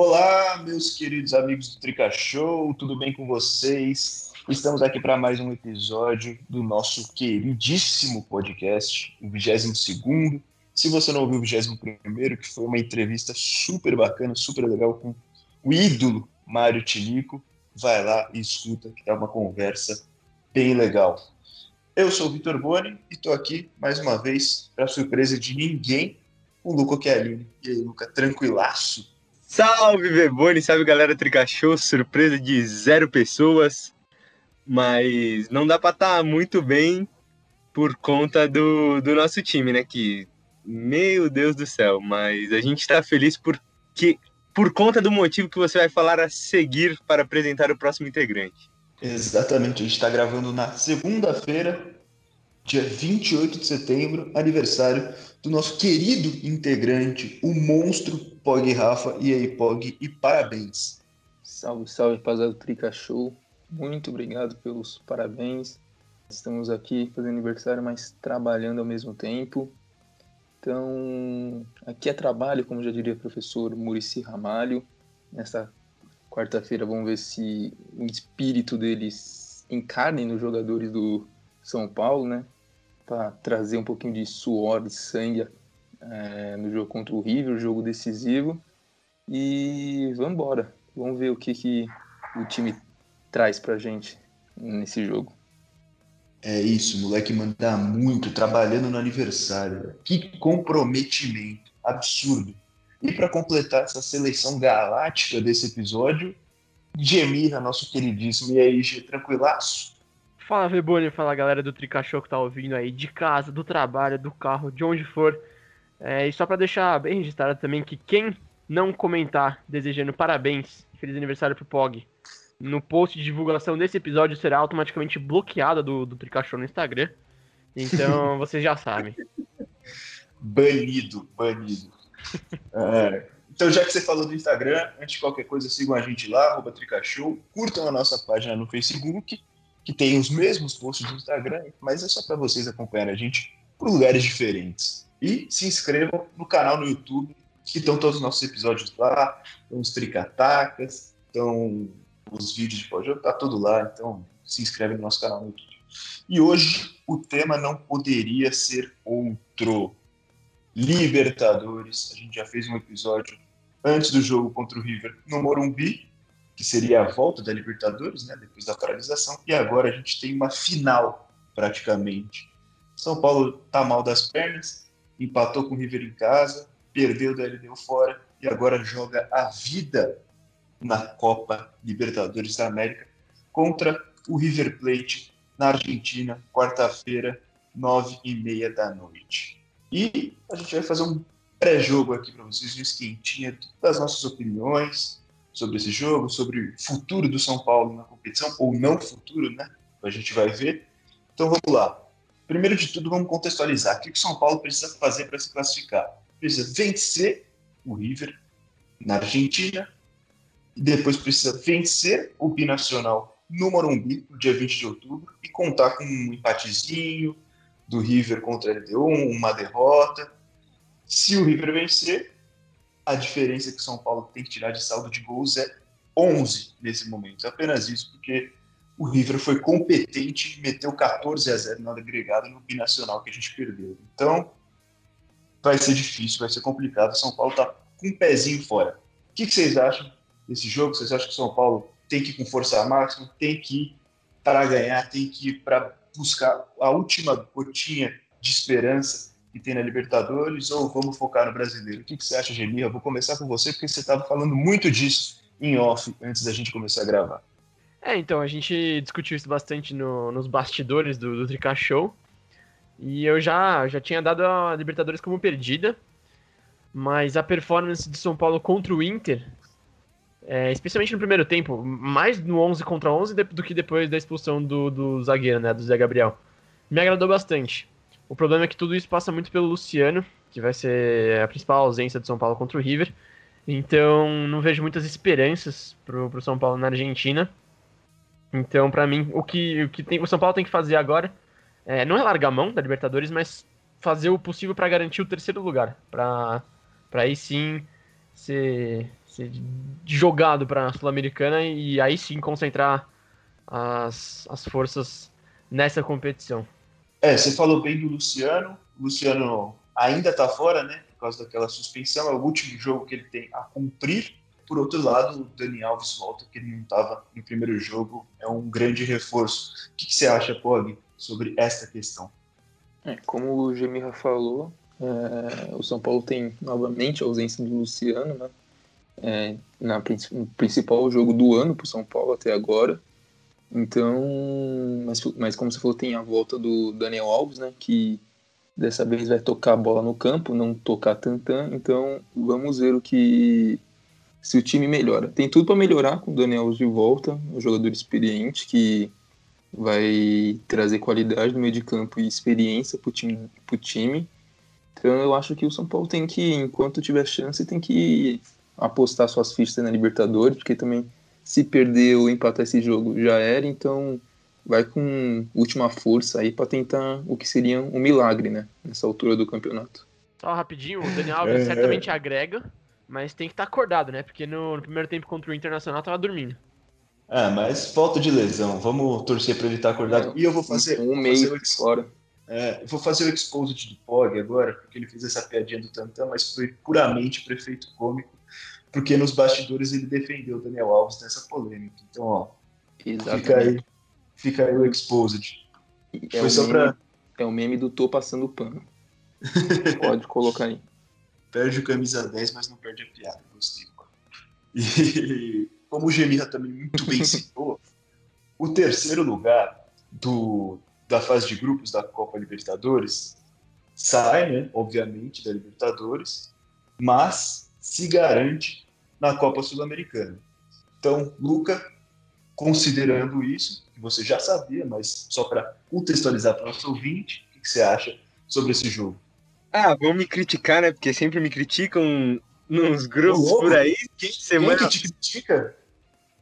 Olá, meus queridos amigos do Trica Show, tudo bem com vocês? Estamos aqui para mais um episódio do nosso queridíssimo podcast, o 22. Se você não ouviu o 21, que foi uma entrevista super bacana, super legal com o ídolo Mário Tinico, vai lá e escuta, que é uma conversa bem legal. Eu sou o Vitor Boni e estou aqui mais uma vez, para surpresa de ninguém, o Luca Chialini. E aí, Luca, tranquilaço? Salve, Bebone, salve galera! Tricachou, surpresa de zero pessoas, mas não dá para estar tá muito bem por conta do, do nosso time, né? Que, meu Deus do céu, mas a gente está feliz porque, por conta do motivo que você vai falar a seguir para apresentar o próximo integrante. Exatamente, a gente está gravando na segunda-feira, dia 28 de setembro, aniversário do nosso querido integrante, o monstro Pog Rafa. E aí, Pog, e parabéns. Salve, salve, rapaziada do Trica Show. Muito obrigado pelos parabéns. Estamos aqui fazendo aniversário, mas trabalhando ao mesmo tempo. Então, aqui é trabalho, como já diria o professor Murici Ramalho. Nesta quarta-feira vamos ver se o espírito deles encarne nos jogadores do São Paulo, né? Para trazer um pouquinho de suor, de sangue é, no jogo contra o River, jogo decisivo. E vamos embora. Vamos ver o que, que o time traz pra gente nesse jogo. É isso, moleque manda muito, trabalhando no aniversário. Que comprometimento, absurdo. E para completar essa seleção galáctica desse episódio, Gemirra, nosso queridíssimo. E aí, G, tranquilaço? Fala, Veboni, fala galera do Tricachou que tá ouvindo aí, de casa, do trabalho, do carro, de onde for. É, e só para deixar bem registrado também que quem não comentar desejando parabéns, feliz aniversário pro Pog, no post de divulgação desse episódio será automaticamente bloqueado do, do Tricachou no Instagram. Então vocês já sabem. Banido, banido. É, então, já que você falou do Instagram, antes de qualquer coisa, sigam a gente lá, arroba Tricachou, curtam a nossa página no Facebook, que tem os mesmos posts do Instagram, mas é só para vocês acompanharem a gente por lugares diferentes. E se inscrevam no canal no YouTube, que estão todos os nossos episódios lá, os tricatacas, estão os vídeos de pós-jogo, tá tudo lá, então se inscreve no nosso canal no YouTube. E hoje o tema não poderia ser outro. Libertadores. A gente já fez um episódio antes do jogo contra o River no Morumbi, que seria a volta da Libertadores, né, depois da paralisação. E agora a gente tem uma final, praticamente. São Paulo tá mal das pernas, empatou com o River em casa, perdeu da LDU fora e agora joga a vida na Copa Libertadores da América contra o River Plate na Argentina, quarta-feira, nove e meia da noite. E a gente vai fazer um pré-jogo aqui para vocês, um esquentinha das nossas opiniões sobre esse jogo, sobre o futuro do São Paulo na competição, ou não futuro, né? A gente vai ver. Então vamos lá. Primeiro de tudo, vamos contextualizar. O que o São Paulo precisa fazer para se classificar? Precisa vencer o River na Argentina, e depois precisa vencer o Binacional no Morumbi, no dia 20 de outubro, e contar com um empatezinho, do River contra a LDU, uma derrota. Se o River vencer, a diferença que o São Paulo tem que tirar de saldo de gols é 11 nesse momento. É apenas isso, porque o River foi competente e meteu 14 a 0 na agregada no binacional que a gente perdeu. Então, vai ser difícil, vai ser complicado. O São Paulo está com um pezinho fora. O que, que vocês acham desse jogo? Vocês acham que o São Paulo tem que ir com força máxima, tem que ir para ganhar, tem que ir para buscar a última gotinha de esperança que tem na Libertadores ou vamos focar no brasileiro? O que, que você acha, Gemir? Eu vou começar com você porque você estava falando muito disso em off antes da gente começar a gravar. É, então, a gente discutiu isso bastante no, nos bastidores do, do Trica Show. E eu já, já tinha dado a Libertadores como perdida. Mas a performance de São Paulo contra o Inter é, especialmente no primeiro tempo, mais no 11 contra 11 do que depois da expulsão do, do zagueiro, né, do Zé Gabriel. Me agradou bastante. O problema é que tudo isso passa muito pelo Luciano, que vai ser a principal ausência do São Paulo contra o River. Então, não vejo muitas esperanças pro, pro São Paulo na Argentina. Então, para mim, o que, o que tem, o São Paulo tem que fazer agora é, não é largar a mão da Libertadores, mas fazer o possível para garantir o terceiro lugar. Para aí sim ser, ser jogado para a Sul-Americana e aí sim concentrar as, as forças nessa competição. É, você falou bem do Luciano. O Luciano ainda está fora, né? Por causa daquela suspensão. É o último jogo que ele tem a cumprir. Por outro lado, o Dani Alves volta, que ele não estava no primeiro jogo. É um grande reforço. O que, que você acha, Pog, sobre esta questão? É, como o Gemirra falou, é, o São Paulo tem novamente a ausência do Luciano, né? É, na, no principal jogo do ano para o São Paulo até agora. Então, mas, mas como você falou, tem a volta do Daniel Alves, né? Que dessa vez vai tocar a bola no campo, não tocar tantã. Então, vamos ver o que se o time melhora. Tem tudo para melhorar com o Daniel Alves de volta, um jogador experiente que vai trazer qualidade no meio de campo e experiência para o time, time. Então, eu acho que o São Paulo tem que, enquanto tiver chance, tem que apostar suas fichas na Libertadores, porque também se perder ou empatar esse jogo já era, então vai com última força aí para tentar o que seria um milagre, né, nessa altura do campeonato. Só rapidinho, o Daniel Alves é, certamente é. agrega, mas tem que estar tá acordado, né? Porque no, no, primeiro tempo contra o Internacional tava dormindo. Ah, mas falta de lesão. Vamos torcer para ele estar tá acordado. É, e eu vou fazer um mês fora. É, vou fazer o exposit do Pog agora, porque ele fez essa piadinha do Tantan, mas foi puramente prefeito cômico porque nos bastidores ele defendeu o Daniel Alves nessa polêmica. Então, ó, fica aí, fica aí o exposed. É Foi só meme, pra... É o meme do tô passando pano. Pode colocar aí. Perde o camisa 10, mas não perde a piada. Gostei. E como o Gemirra também muito bem citou, o terceiro lugar do, da fase de grupos da Copa Libertadores sai, né, obviamente, da Libertadores, mas se garante na Copa Sul-Americana. Então, Luca, considerando isso, que você já sabia, mas só para contextualizar para o nosso ouvinte, o que você acha sobre esse jogo? Ah, vão me criticar, né? Porque sempre me criticam nos grupos por aí. Quem, semana... quem que te critica?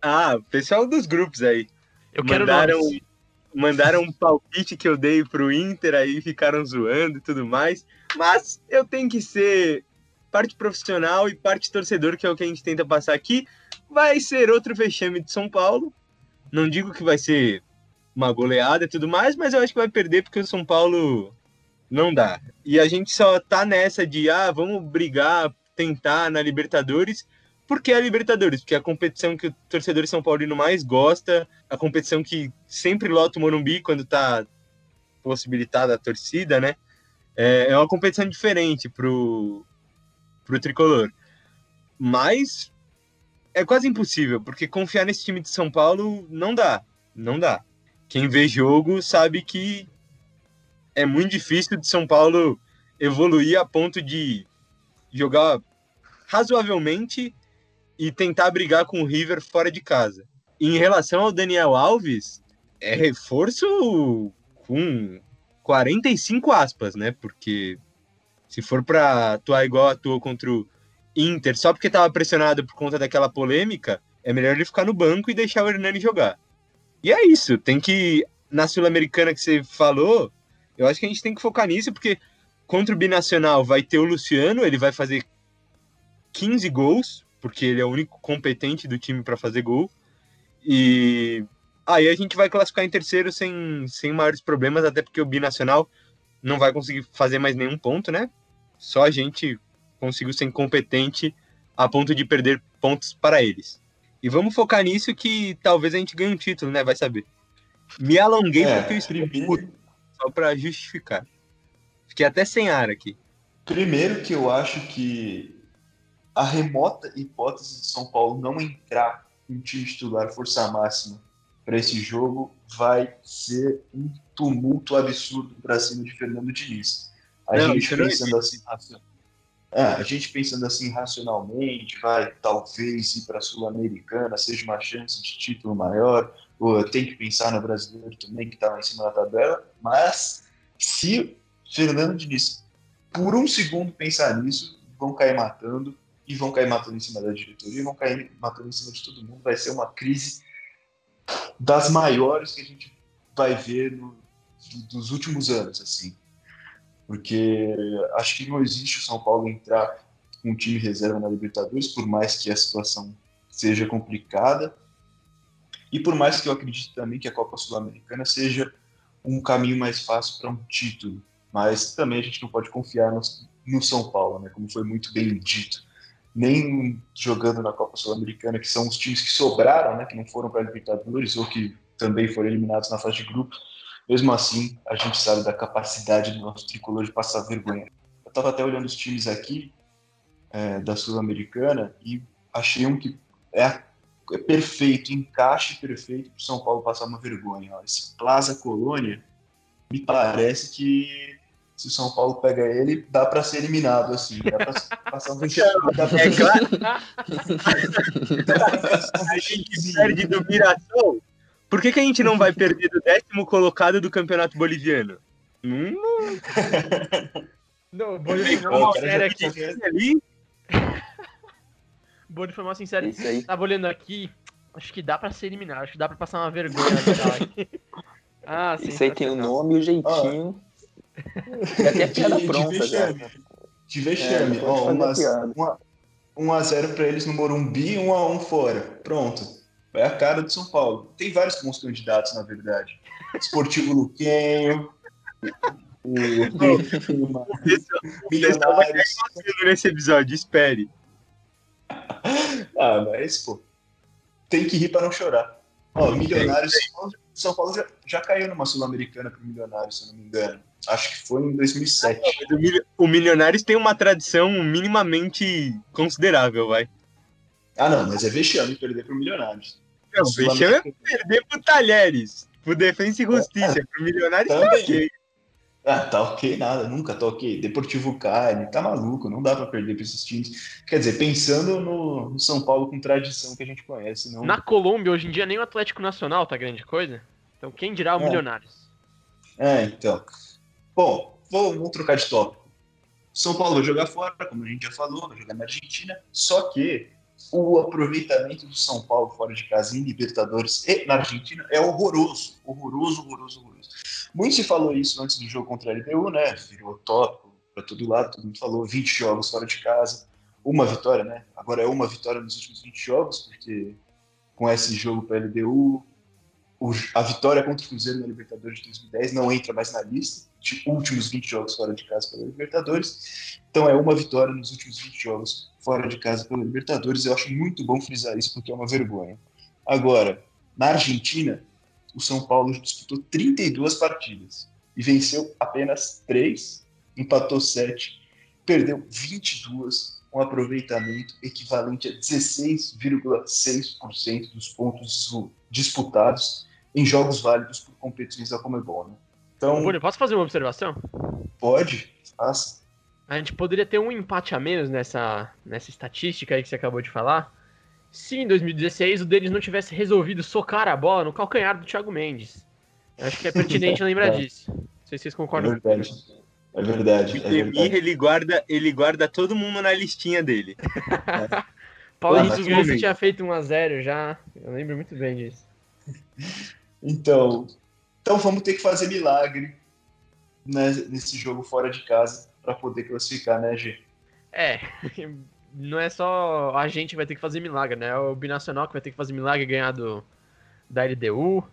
Ah, o pessoal dos grupos aí. Eu mandaram, quero mandaram um palpite que eu dei pro Inter, aí ficaram zoando e tudo mais. Mas eu tenho que ser parte profissional e parte torcedor, que é o que a gente tenta passar aqui. Vai ser outro vexame de São Paulo. Não digo que vai ser uma goleada e tudo mais, mas eu acho que vai perder porque o São Paulo não dá. E a gente só tá nessa de, ah, vamos brigar, tentar na Libertadores, porque é a Libertadores, porque é a competição que o torcedor São Paulino mais gosta, a competição que sempre lota o Morumbi quando tá possibilitada a torcida, né? É, é uma competição diferente pro, pro tricolor. Mas é quase impossível, porque confiar nesse time de São Paulo não dá. Não dá. Quem vê jogo sabe que é muito difícil de São Paulo evoluir a ponto de jogar razoavelmente e tentar brigar com o River fora de casa. Em relação ao Daniel Alves, é reforço com 45 aspas, né? Porque se for para atuar igual atuou contra o Inter, só porque estava pressionado por conta daquela polêmica, é melhor ele ficar no banco e deixar o Hernani jogar. E é isso, tem que. Na Sul-Americana que você falou, eu acho que a gente tem que focar nisso, porque contra o Binacional vai ter o Luciano, ele vai fazer 15 gols, porque ele é o único competente do time para fazer gol. E aí a gente vai classificar em terceiro sem, sem maiores problemas, até porque o Binacional não vai conseguir fazer mais nenhum ponto, né? Só a gente conseguiu ser incompetente a ponto de perder pontos para eles. E vamos focar nisso que talvez a gente ganhe um título, né? Vai saber. Me alonguei é, porque eu escrevi primeiro... só para justificar. Fiquei até sem ar aqui. Primeiro que eu acho que a remota hipótese de São Paulo não entrar em time titular força máxima para esse jogo vai ser um tumulto absurdo para cima de Fernando Diniz. A não, gente pensando assim, é, a gente pensando assim racionalmente, vai talvez ir para a Sul-Americana, seja uma chance de título maior, ou tem que pensar no brasileiro também que está lá em cima da tabela, mas se Fernando Diniz por um segundo pensar nisso, vão cair matando e vão cair matando em cima da diretoria, vão cair matando em cima de todo mundo, vai ser uma crise das maiores que a gente vai ver no, dos últimos anos, assim. Porque acho que não existe o São Paulo entrar com o time reserva na Libertadores, por mais que a situação seja complicada. E por mais que eu acredite também que a Copa Sul-Americana seja um caminho mais fácil para um título. Mas também a gente não pode confiar no, no São Paulo, né? Como foi muito bem dito. Nem jogando na Copa Sul-Americana, que são os times que sobraram, né? Que não foram para a Libertadores ou que também foram eliminados na fase de grupo. Mesmo assim, a gente sabe da capacidade do nosso tricolor de passar vergonha. Eu estava até olhando os times aqui é, da Sul-Americana e achei um que é, é perfeito, encaixe perfeito para o São Paulo passar uma vergonha. Ó. Esse Plaza Colônia, me parece que se o São Paulo pega ele, dá para ser eliminado, assim. Dá para passar um pra... É claro. a gente perde do Mirassol. Por que, que a gente não vai perder do décimo colocado do campeonato boliviano? Hum. Não, Boliviano sério aqui. Ali. Boni foi mal sincero. Isso aí. Tava olhando aqui, acho que dá pra ser eliminado, acho que dá pra passar uma vergonha Ah, Isso aí tem o nome e o jeitinho. Ah. Até piada de, pronta, de vexame. Já. De vexame. É, Ó, umas, 1 a 0 para eles no Morumbi, 1 a 1 fora. Pronto. É a cara do São Paulo. Tem vários bons candidatos, na verdade. Esportivo Luquenho. o, o, o Milionários. nesse episódio, espere. ah, mas, pô, tem que rir para não chorar. Ó, Milionários, São Paulo já, já caiu numa Sul-Americana pro Milionários, se eu não me engano. Acho que foi em 2007. o Milionários tem uma tradição minimamente considerável, vai. Ah, não, mas é vexame perder pro Milionários. Não, é perder pro Talheres, pro Defensa e Justiça, é, pro Milionários também. tá ok. Ah, tá ok, nada, nunca tá ok. Deportivo Cali, tá maluco, não dá para perder para esses times. Quer dizer, pensando no, no, São Paulo com tradição que a gente conhece. Não... Na Colômbia, hoje em dia, nem o Atlético Nacional tá grande coisa. Então, quem dirá o é. Milionários? É, então. Bom, vou, vamos trocar de tópico. São Paulo vai jogar fora, como a gente já falou, vai jogar na Argentina. Só que o aproveitamento do São Paulo fora de casa em Libertadores e na Argentina é horroroso. Horroroso, horroroso, horroroso. Muito se falou isso antes do jogo contra a LDU, né? Virou tópico para todo lado, todo mundo falou 20 jogos fora de casa, uma vitória, né? Agora é uma vitória nos últimos 20 jogos, porque com esse jogo para a LDU, a vitória contra o Cruzeiro na Libertadores de 2010 não entra mais na lista de últimos 20 jogos fora de casa pela Libertadores. Então é uma vitória nos últimos 20 jogos fora de casa pela Libertadores. Eu acho muito bom frisar isso porque é uma vergonha. Agora, na Argentina, o São Paulo disputou 32 partidas e venceu apenas 3, empatou 7, perdeu 22, um aproveitamento equivalente a 16,6% dos pontos disputados em jogos válidos por competições da Comebol. Né? Então, Bruno, posso fazer uma observação? Pode, faça. A gente poderia ter um empate a menos nessa, nessa estatística aí que você acabou de falar, se em 2016 o deles não tivesse resolvido socar a bola no calcanhar do Thiago Mendes. Eu acho que é pertinente lembrar é. disso. Não sei se vocês concordam. É verdade. É verdade. O Demir, ele guarda, ele guarda todo mundo na listinha dele. é. Paulo Henrique Ganso tinha feito 1x0 já. Eu lembro muito bem disso. Então, então vamos ter que fazer milagre né, nesse jogo fora de casa para poder classificar, né, G? É, não é só a gente que vai ter que fazer milagre, né? É o Binacional que vai ter que fazer milagre e ganhar do, da LDU.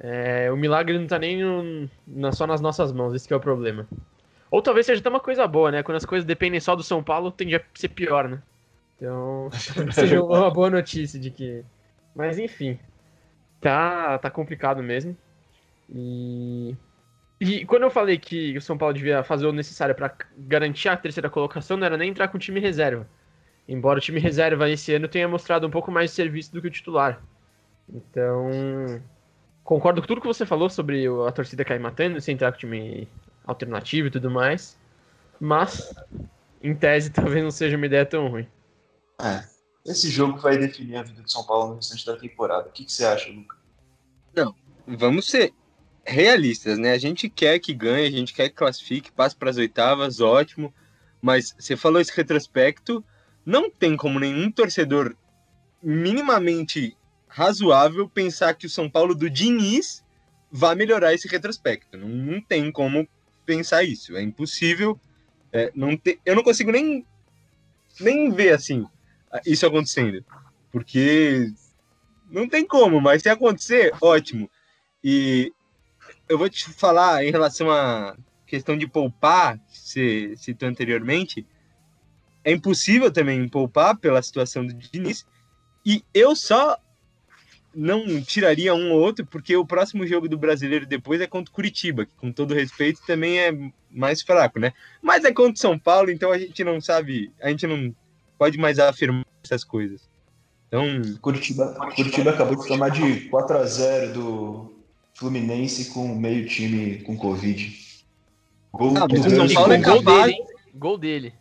É, o milagre não tá nem no, na, só nas nossas mãos, esse é o problema. Ou talvez seja até uma coisa boa, né? Quando as coisas dependem só do São Paulo, tende a ser pior, né? Então, seja uma boa notícia de que. Mas enfim, tá, tá complicado mesmo. E e quando eu falei que o São Paulo devia fazer o necessário para garantir a terceira colocação, não era nem entrar com o time reserva. Embora o time reserva esse ano tenha mostrado um pouco mais de serviço do que o titular. Então, concordo com tudo que você falou sobre a torcida cair matando, sem entrar com o time alternativo e tudo mais. Mas, em tese, talvez não seja uma ideia tão ruim. É, esse jogo vai definir a vida do São Paulo no restante da temporada. O que, que você acha, Luca? Não, vamos ser realistas, né? A gente quer que ganhe, a gente quer que classifique, passe para as oitavas, ótimo. Mas você falou esse retrospecto, não tem como nenhum torcedor minimamente razoável pensar que o São Paulo do Diniz vai melhorar esse retrospecto. Não, não tem como pensar isso. É impossível. É, não te, eu não consigo nem nem vê assim isso acontecendo. Porque não tem como, mas se acontecer, ótimo. E eu vou te falar em relação à questão de poupar, que você citou anteriormente, é impossível também poupar pela situação do Diniz. E eu só não tiraria um ou outro, porque o próximo jogo do brasileiro depois é contra o Curitiba, que com todo respeito também é mais fraco, né? Mas é contra o São Paulo, então a gente não sabe, a gente não pode mais afirmar essas coisas. Então. Curitiba, Curitiba acabou de tomar de 4 a 0 do Fluminense com meio time com Covid. Gol, ah, do São Paulo é gol dele, hein? Gol dele.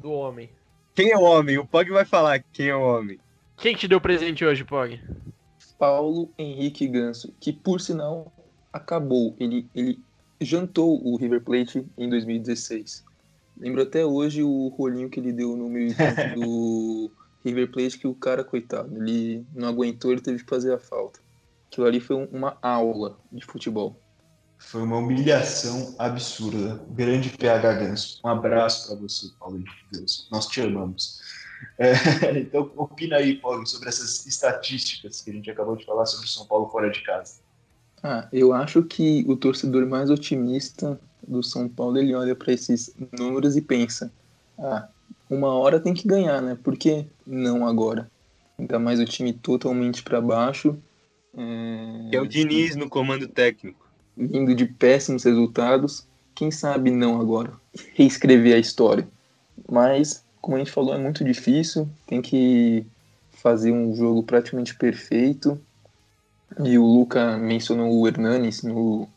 Do homem. Quem é o homem? O Pog vai falar quem é o homem. Quem te deu presente hoje, Pog? Paulo Henrique Ganso, que por sinal acabou. Ele, ele jantou o River Plate em 2016. Lembro até hoje o rolinho que ele deu no meio do River Plate, que o cara, coitado, ele não aguentou, ele teve que fazer a falta. Aquilo ali foi uma aula de futebol. Foi uma humilhação absurda. Grande PH Ganso. Um abraço para você, Paulo Henrique Ganso. Nós te amamos. É, então, opina aí, Paulo, sobre essas estatísticas que a gente acabou de falar sobre o São Paulo fora de casa. Ah, eu acho que o torcedor mais otimista do São Paulo ele olha para esses números e pensa: ah, uma hora tem que ganhar, né? Por que não agora? Ainda mais o time totalmente para baixo. É... é o Diniz no comando técnico. Vindo de péssimos resultados. Quem sabe não agora? Reescrever a história. Mas como a gente falou, é muito difícil, tem que fazer um jogo praticamente perfeito. E o Luca mencionou o Hernanes no,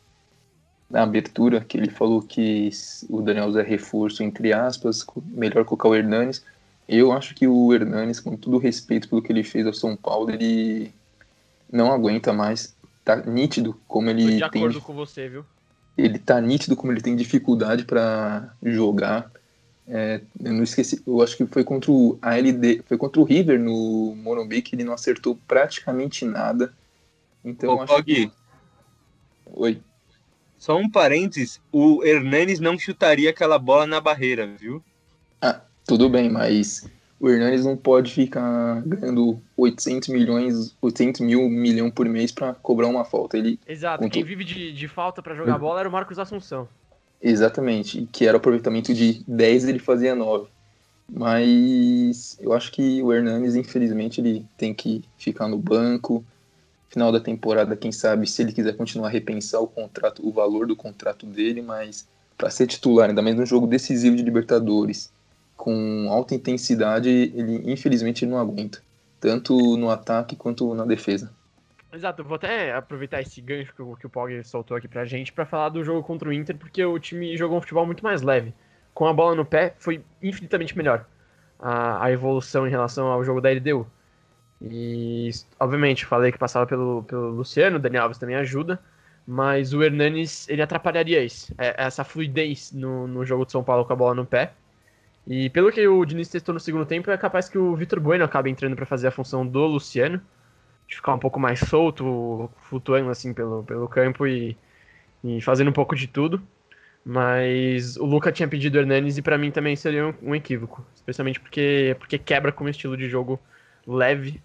na abertura, que ele falou que o Daniel Zé reforço, entre aspas, melhor colocar o Hernanes. Eu acho que o Hernanes, com todo o respeito pelo que ele fez ao São Paulo, ele não aguenta mais. Tá nítido como ele Tô de tem. acordo com você, viu? Ele tá nítido como ele tem dificuldade para jogar. É, eu não esqueci, eu acho que foi contra o ALD, foi contra o River no Morumbi que ele não acertou praticamente nada. Então Ô, acho que... Oi. Só um parênteses, o Hernanes não chutaria aquela bola na barreira, viu? Ah, tudo bem, mas o Hernanes não pode ficar ganhando 800 milhões, 800 mil milhão por mês para cobrar uma falta. Ele Exato, quem vive de, de falta para jogar bola era o Marcos Assunção. Exatamente, que era o aproveitamento de 10, ele fazia 9. Mas eu acho que o Hernanes, infelizmente, ele tem que ficar no banco. Final da temporada, quem sabe, se ele quiser continuar a repensar o contrato, o valor do contrato dele, mas para ser titular, ainda mais num jogo decisivo de Libertadores, com alta intensidade, ele infelizmente não aguenta, tanto no ataque quanto na defesa. Exato, vou até aproveitar esse gancho que o, que o Pog soltou aqui pra gente para falar do jogo contra o Inter, porque o time jogou um futebol muito mais leve. Com a bola no pé, foi infinitamente melhor a, a evolução em relação ao jogo da LDU. E, obviamente, falei que passava pelo, pelo Luciano, o Daniel Alves também ajuda, mas o Hernanes, ele atrapalharia isso, é, essa fluidez no, no jogo de São Paulo com a bola no pé. E pelo que o Diniz testou no segundo tempo, é capaz que o Vitor Bueno acabe entrando para fazer a função do Luciano, de ficar um pouco mais solto, flutuando assim pelo, pelo campo e, e fazendo um pouco de tudo. Mas o Luca tinha pedido o Hernanes e para mim também seria um, um, equívoco, especialmente porque, porque quebra com o estilo de jogo leve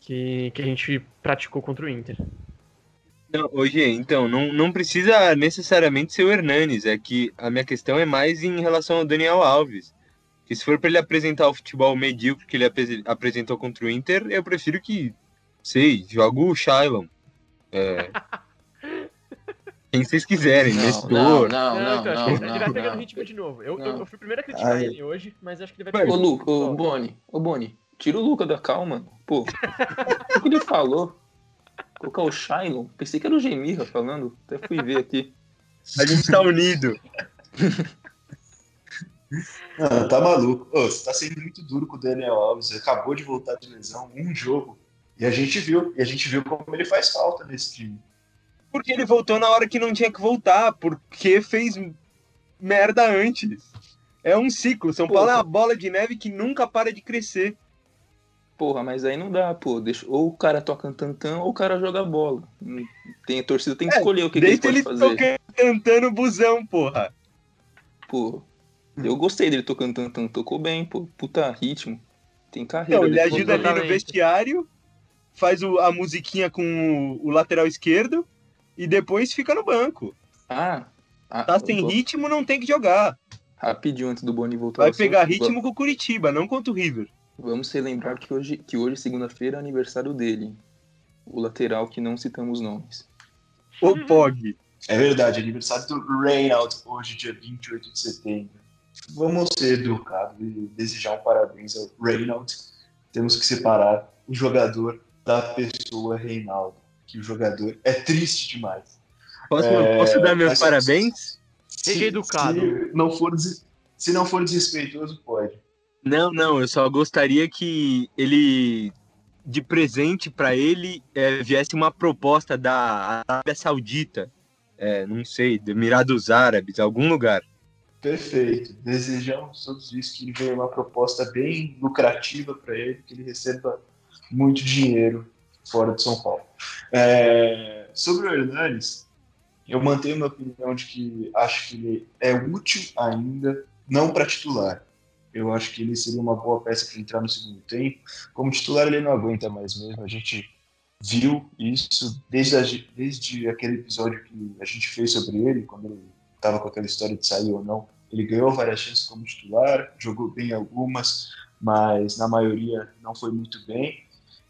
que, que a gente praticou contra o Inter. Não, hoje, então, não, não precisa necessariamente ser o Hernanes, é que a minha questão é mais em relação ao Daniel Alves. Que se for para ele apresentar o futebol medíocre que ele ap apresentou contra o Inter, eu prefiro que Sei, joga o Shylon. É... Quem vocês quiserem, não, Nestor. Não, não, não. não, não, ele não, vai pegando ritmo de novo. Eu, eu, eu, fui o primeiro a criticar Ai. ele hoje, mas acho que ele vai pegar. Ô, Luca, ô, Boni, ô, Boni, tira o Luca da calma. Pô, o que ele falou? Colocar o Shylon? Pensei que era o Gemirra falando, até fui ver aqui. A gente tá unido. Não, tá maluco. Ô, você tá sendo muito duro com o Daniel Alves. Acabou de voltar de lesão, um jogo. E a gente viu, e a gente viu como ele faz falta nesse time. Porque ele voltou na hora que não tinha que voltar, porque fez merda antes. É um ciclo. São Paulo é uma bola de neve que nunca para de crescer. Porra, mas aí não dá, pô. Deixa... Ou o cara toca tantã ou o cara joga bola. Tem, a torcida tem que é, escolher o que, que ele pode ele fazer. Deixa ele cantando busão, porra. Pô, Eu gostei dele tocando tantão, tocou bem, pô, puta ritmo. Tem carreira. Então, ele ajuda ali no vestiário, faz o- a musiquinha com o, o lateral esquerdo e depois fica no banco. Ah, ah, Tá sem vou- ritmo, não tem que jogar. Rapidinho antes do Boni voltar. Vai assunto, pegar va- ritmo com o Curitiba, não contra o River. Vamos relembrar que hoje, que hoje segunda-feira, é aniversário dele. O lateral que não citamos nomes. O Pog. É verdade, aniversário do Reynolds, hoje, dia 28 de setembro. Vamos ser educados e desejar um parabéns ao Reynolds. Temos que separar o jogador da pessoa Reinaldo, que o jogador é triste demais. Posso, É, posso dar meus parabéns? Seja educado. Se não for, se não for desrespeitoso, pode. Não, não, eu só gostaria que ele, de presente pra ele, é, viesse uma proposta da Arábia Saudita. É, não sei, do Emirados Árabes, algum lugar. Perfeito. Desejamos todos isso, que ele venha uma proposta bem lucrativa para ele, que ele receba muito dinheiro fora de São Paulo. É, sobre o Hernanes, eu mantenho minha opinião de que acho que ele é útil ainda, não para titular. Eu acho que ele seria uma boa peça para entrar no segundo tempo. Como titular, ele não aguenta mais mesmo. A gente viu isso desde, a- desde aquele episódio que a gente fez sobre ele, quando ele estava com aquela história de sair ou não. Ele ganhou várias chances como titular, jogou bem algumas, mas na maioria não foi muito bem.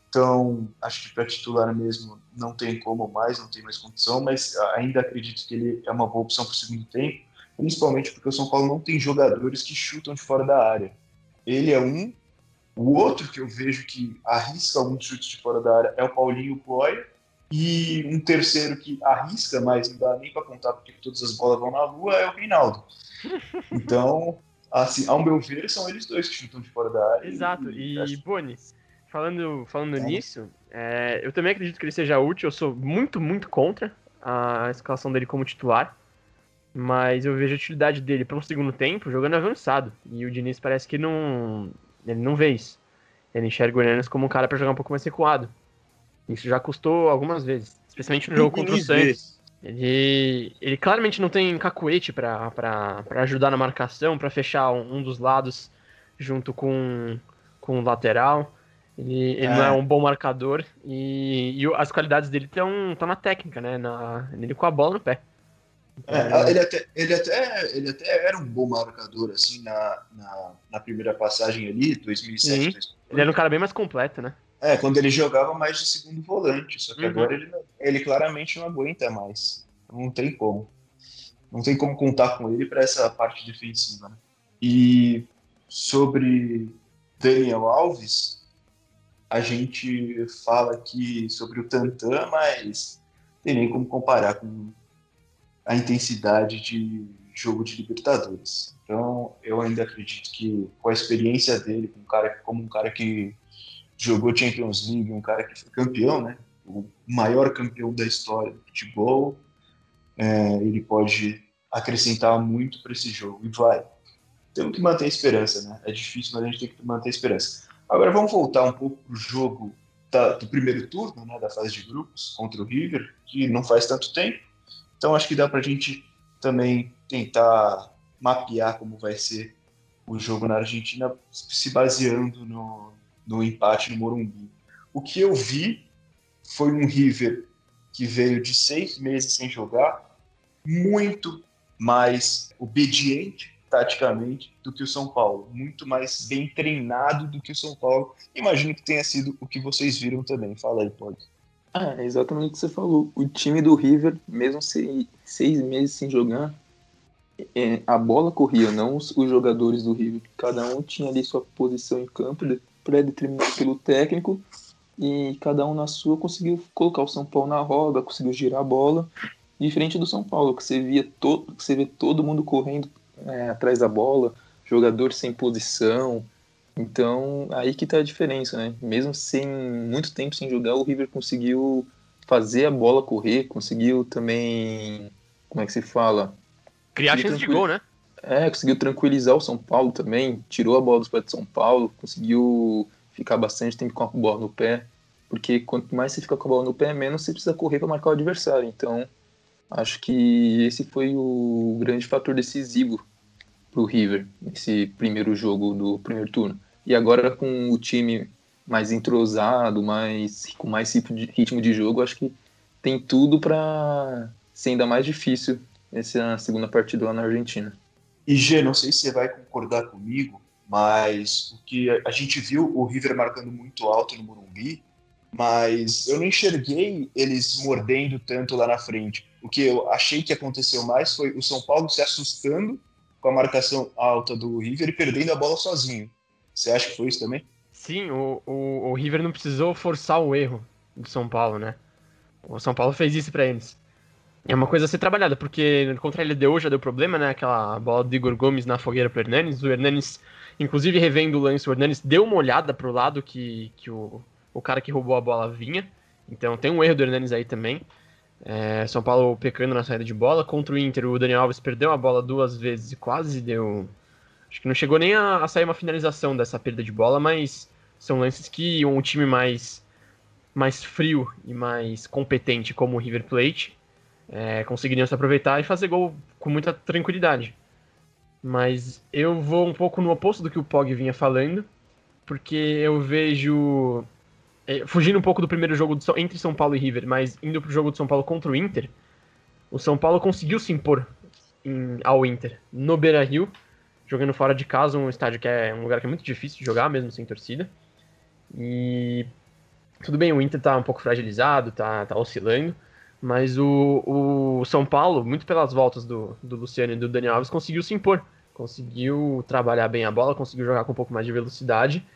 Então, acho que para titular mesmo não tem como mais, não tem mais condição, mas ainda acredito que ele é uma boa opção para o segundo tempo, principalmente porque o São Paulo não tem jogadores que chutam de fora da área. Ele é um. O outro que eu vejo que arrisca alguns chutes de fora da área é o Paulinho Coia, e um terceiro que arrisca, mas não dá nem para contar porque todas as bolas vão na lua, é o Reinaldo. Então, assim, ao meu ver, são eles dois que chutam de fora da área. Exato. E, acho- Boni, falando, falando É. nisso, é, eu também acredito que ele seja útil. Eu sou muito, muito contra a escalação dele como titular. Mas eu vejo a utilidade dele para um segundo tempo jogando avançado. E o Diniz parece que não. Ele não vê isso. Ele enxerga o Hernandes como um cara para jogar um pouco mais recuado. Isso já custou algumas vezes. Especialmente no jogo contra o. Santos. Ele, ele claramente não tem cacuete pra ajudar na marcação, pra fechar um, um dos lados junto com, com o lateral. Ele, ele não é É. um bom marcador e, e as qualidades dele estão na técnica, né? Na, nele com a bola no pé. É, ele, até, ele, até, ele até era um bom marcador, assim, na, na, na primeira passagem ali, 2007, Sim. 2008. Ele era um cara bem mais completo, né? É, quando ele jogava mais de segundo volante, só que Uhum. agora ele, ele claramente não aguenta mais. Não tem como. Não tem como contar com ele para essa parte defensiva. Né? E sobre Daniel Alves, a gente fala aqui sobre o Tantan, mas tem nem como comparar com a intensidade de jogo de Libertadores. Então, eu ainda acredito que com a experiência dele, com um cara, como um cara que jogou Champions League, um cara que foi campeão, né? O maior campeão da história do futebol, é, ele pode acrescentar muito para esse jogo e vai. Temos que manter a esperança, né? É difícil, mas a gente tem que manter a esperança. Agora vamos voltar um pouco pro jogo da- do primeiro turno, né? Da fase de grupos contra o River, que não faz tanto tempo. Então acho que dá para a gente também tentar mapear como vai ser o jogo na Argentina, se baseando no, no empate no Morumbi. O que eu vi foi um River que veio de seis meses sem jogar, muito mais obediente taticamente do que o São Paulo, muito mais bem treinado do que o São Paulo. Imagino que tenha sido o que vocês viram também. Fala aí, pode. Ah, é exatamente o que você falou. O time do River, mesmo se- seis meses sem jogar, é, a bola corria, não os, os jogadores do River. Cada um tinha ali sua posição em campo, de- pré-determinada pelo técnico, e cada um na sua conseguiu colocar o São Paulo na roda, conseguiu girar a bola, diferente do São Paulo, que você via todo, que você vê todo mundo correndo é, atrás da bola, jogador sem posição. Então, aí que tá a diferença, né? Mesmo sem muito tempo sem jogar, o River conseguiu fazer a bola correr, conseguiu também, como é que se fala? Criar chance de gol, né? É, conseguiu tranquilizar o São Paulo também, tirou a bola dos pés de São Paulo, conseguiu ficar bastante tempo com a bola no pé, porque quanto mais você fica com a bola no pé, menos você precisa correr para marcar o adversário. Então, acho que esse foi o grande fator decisivo para o River nesse primeiro jogo do primeiro turno. E agora com o time mais entrosado, mais com mais ritmo de jogo, acho que tem tudo para ser ainda mais difícil essa segunda partida lá na Argentina. E Gê, não sei se você vai concordar comigo, mas o que a gente viu o River marcando muito alto no Morumbi, mas eu não enxerguei eles mordendo tanto lá na frente. O que eu achei que aconteceu mais foi o São Paulo se assustando com a marcação alta do River e perdendo a bola sozinho. Você acha que foi isso também? Sim, o, o, o River não precisou forçar o erro do São Paulo, né? O São Paulo fez isso para eles. É uma coisa a ser trabalhada, porque contra a LDU já deu problema, né? Aquela bola do Igor Gomes na fogueira pro Hernanes. O Hernanes, inclusive revendo o lance, o Hernanes deu uma olhada pro lado que, que o, o cara que roubou a bola vinha. Então tem um erro do Hernanes aí também. É, São Paulo pecando na saída de bola. Contra o Inter, o Daniel Alves perdeu a bola duas vezes e quase deu. Acho que não chegou nem a, a sair uma finalização dessa perda de bola, mas são lances que um time mais, mais frio e mais competente como o River Plate é, conseguiriam se aproveitar e fazer gol com muita tranquilidade. Mas eu vou um pouco no oposto do que o Pog vinha falando, porque eu vejo. É, fugindo um pouco do primeiro jogo entre São Paulo e River, mas indo pro jogo do São Paulo contra o Inter, o São Paulo conseguiu se impor em, ao Inter no Beira Rio, jogando fora de casa, um estádio que é um lugar que é muito difícil de jogar, mesmo sem torcida. E tudo bem, o Inter tá um pouco fragilizado, tá, tá oscilando, mas o, o São Paulo, muito pelas voltas do, do Luciano e do Daniel Alves, conseguiu se impor. Conseguiu trabalhar bem a bola, conseguiu jogar com um pouco mais de velocidade.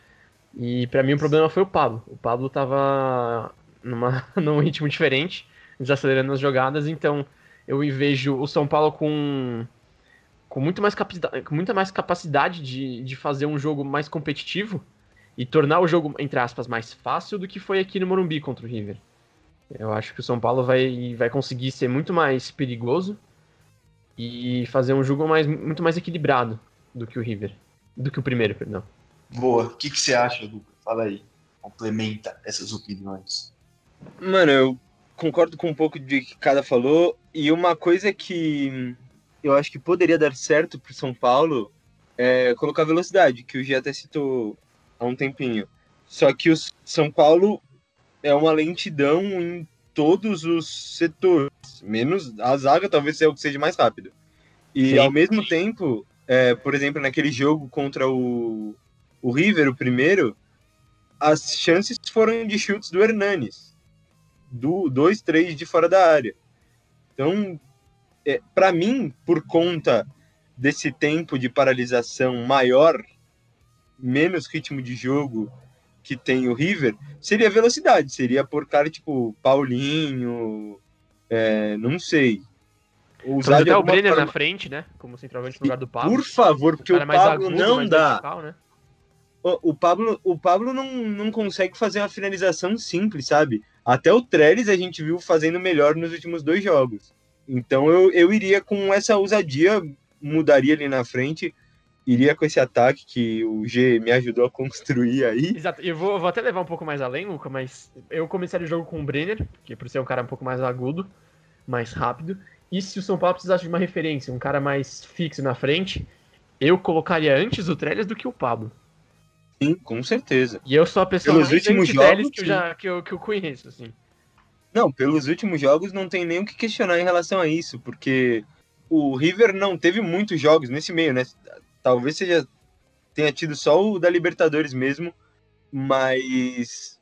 E para mim o problema foi o Pablo. O Pablo estava numa, num ritmo diferente, desacelerando as jogadas, então eu vejo o São Paulo com, com, muito mais com muita mais capacidade de, de fazer um jogo mais competitivo e tornar o jogo, entre aspas, mais fácil do que foi aqui no Morumbi contra o River. Eu acho que o São Paulo vai, vai conseguir ser muito mais perigoso e fazer um jogo mais, muito mais equilibrado do que o River. Do que o primeiro, perdão. Boa. O que, que você acha, Luca? Fala aí. Complementa essas opiniões. Mano, eu concordo com um pouco de que cada falou. E uma coisa que eu acho que poderia dar certo pro São Paulo é colocar velocidade, que o G até citou há um tempinho. Só que o São Paulo é uma lentidão em todos os setores, menos a zaga talvez seja o que seja mais rápido. E Sim. ao mesmo tempo, é, por exemplo, naquele jogo contra o, o River, o primeiro, as chances foram de chutes do Hernanes. Do, dois, três de fora da área. Então, é, para mim, por conta desse tempo de paralisação maior, menos ritmo de jogo que tem o River, seria velocidade, seria por cara tipo Paulinho, é, não sei. Usar até o Brenner forma... na frente, né? Como centroavante no lugar do Pablo. Por favor, porque o, o Pablo agudo, não dá. Vertical, né? o, o, Pablo, o Pablo não, não consegue fazer uma finalização simples, sabe? Até o Trellis a gente viu fazendo melhor nos últimos dois jogos. Então eu, eu iria com essa ousadia, mudaria ali na frente iria com esse ataque que o G me ajudou a construir aí. Exato, eu vou, vou até levar um pouco mais além, Luca, mas eu começaria o jogo com o Brenner, que por ser um cara um pouco mais agudo, mais rápido. E se o São Paulo precisasse de uma referência, um cara mais fixo na frente, eu colocaria antes o Trellis do que o Pablo. Sim, com certeza. E eu sou a pessoa pelos mais últimos jogos que eu, já, que, eu, que eu conheço, assim. Não, pelos últimos jogos não tem nem o que questionar em relação a isso, porque o River não teve muitos jogos nesse meio, né? Talvez seja tenha tido só o da Libertadores mesmo, mas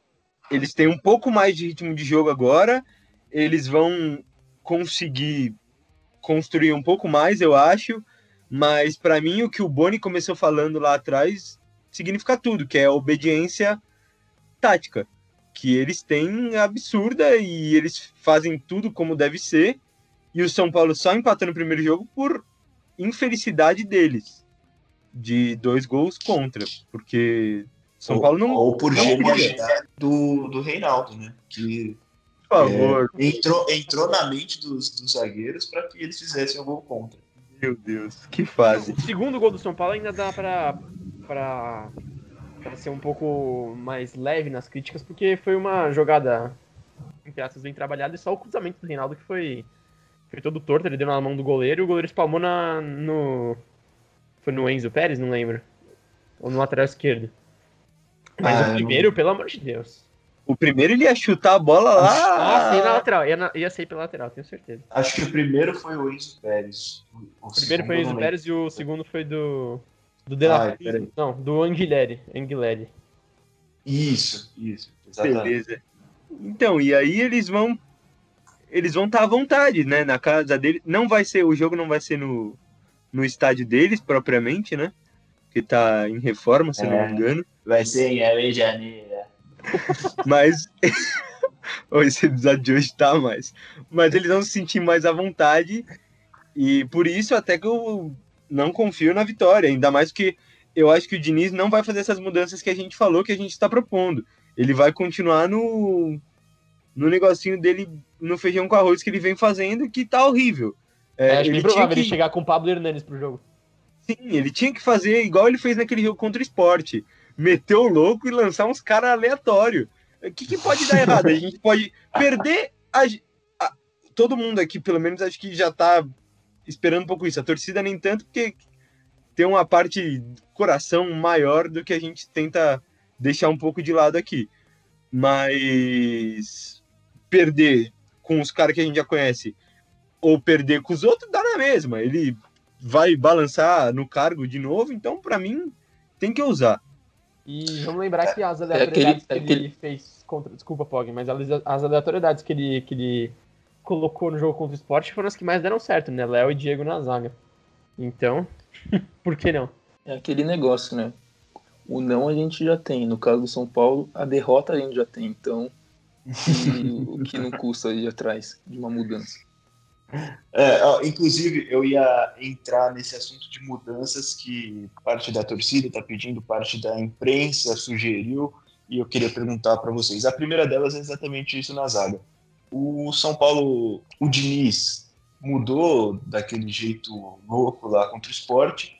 eles têm um pouco mais de ritmo de jogo agora. Eles vão conseguir construir um pouco mais, eu acho. Mas para mim o que o Boni começou falando lá atrás significa tudo, que é obediência tática, que eles têm absurda e eles fazem tudo como deve ser. E o São Paulo só empatou no primeiro jogo por infelicidade deles de dois gols contra, porque São ou, Paulo não. Ou por genialidade do, do Reinaldo, né? Que por favor. É, entrou, entrou na mente dos, dos zagueiros para que eles fizessem o gol contra. Meu Deus, que fase. O segundo gol do São Paulo ainda dá para para ser um pouco mais leve nas críticas, porque foi uma jogada entre aspas bem trabalhada e só o cruzamento do Reinaldo que foi foi todo torto, ele deu na mão do goleiro e o goleiro espalmou na, no, foi no Enzo Pérez, não lembro. Ou no lateral esquerdo. Mas Ah, o primeiro, pelo amor de Deus. O primeiro ele ia chutar a bola lá. Ah, sim, na lateral. Ia, na- ia sair pela lateral, tenho certeza. Acho que o primeiro foi o Enzo Pérez. O, O primeiro foi o Enzo não Pérez e o segundo foi do. Do De La Ai, Cruz. peraí. Não, do. Anguilhere. lembro. Isso, isso. Exatamente. Beleza. Então, e aí eles vão. Eles vão estar à vontade, né? Na casa dele. Não vai ser. O jogo não vai ser no, no estádio deles, propriamente, né? Que tá em reforma, se eu não É. me engano. Vai ser em Rio de Janeiro. Mas. Ô, Esse episódio de hoje tá mais. Mas eles vão se sentir mais à vontade. E por isso até que eu não confio na vitória. Ainda mais que eu acho que o Diniz não vai fazer essas mudanças que a gente falou que a gente está propondo. Ele vai continuar no, no negocinho dele, no feijão com arroz que ele vem fazendo, que tá horrível. É, acho ele tinha que... ele chegar com o Pablo Hernandes pro jogo. Sim, ele tinha que fazer igual ele fez naquele jogo contra o esporte. Meter o louco e lançar uns caras aleatórios. O que, que pode dar errado? A gente pode perder a, a- Todo mundo aqui, pelo menos, acho que já tá esperando um pouco isso. A torcida nem tanto, porque tem uma parte coração maior do que a gente tenta deixar um pouco de lado aqui. Mas perder com os caras que a gente já conhece ou perder com os outros dá na mesma. Ele vai balançar no cargo de novo, então para mim tem que usar. E vamos lembrar que as aleatoriedades aquele- que ele fez contra. Desculpa, Pog, mas as as aleatoriedades que ele, que ele colocou no jogo contra o esporte foram as que mais deram certo, né? Léo e Diego na zaga. Então, por que não? É aquele negócio, né? O não a gente já tem. No caso do São Paulo, a derrota a gente já tem. Então, o que não custa ir atrás de uma mudança? É, ó, inclusive, eu ia entrar nesse assunto de mudanças que parte da torcida está pedindo, parte da imprensa sugeriu, e eu queria perguntar para vocês. A primeira delas é exatamente isso na zaga. O São Paulo, o Diniz, mudou daquele jeito louco lá contra o esporte,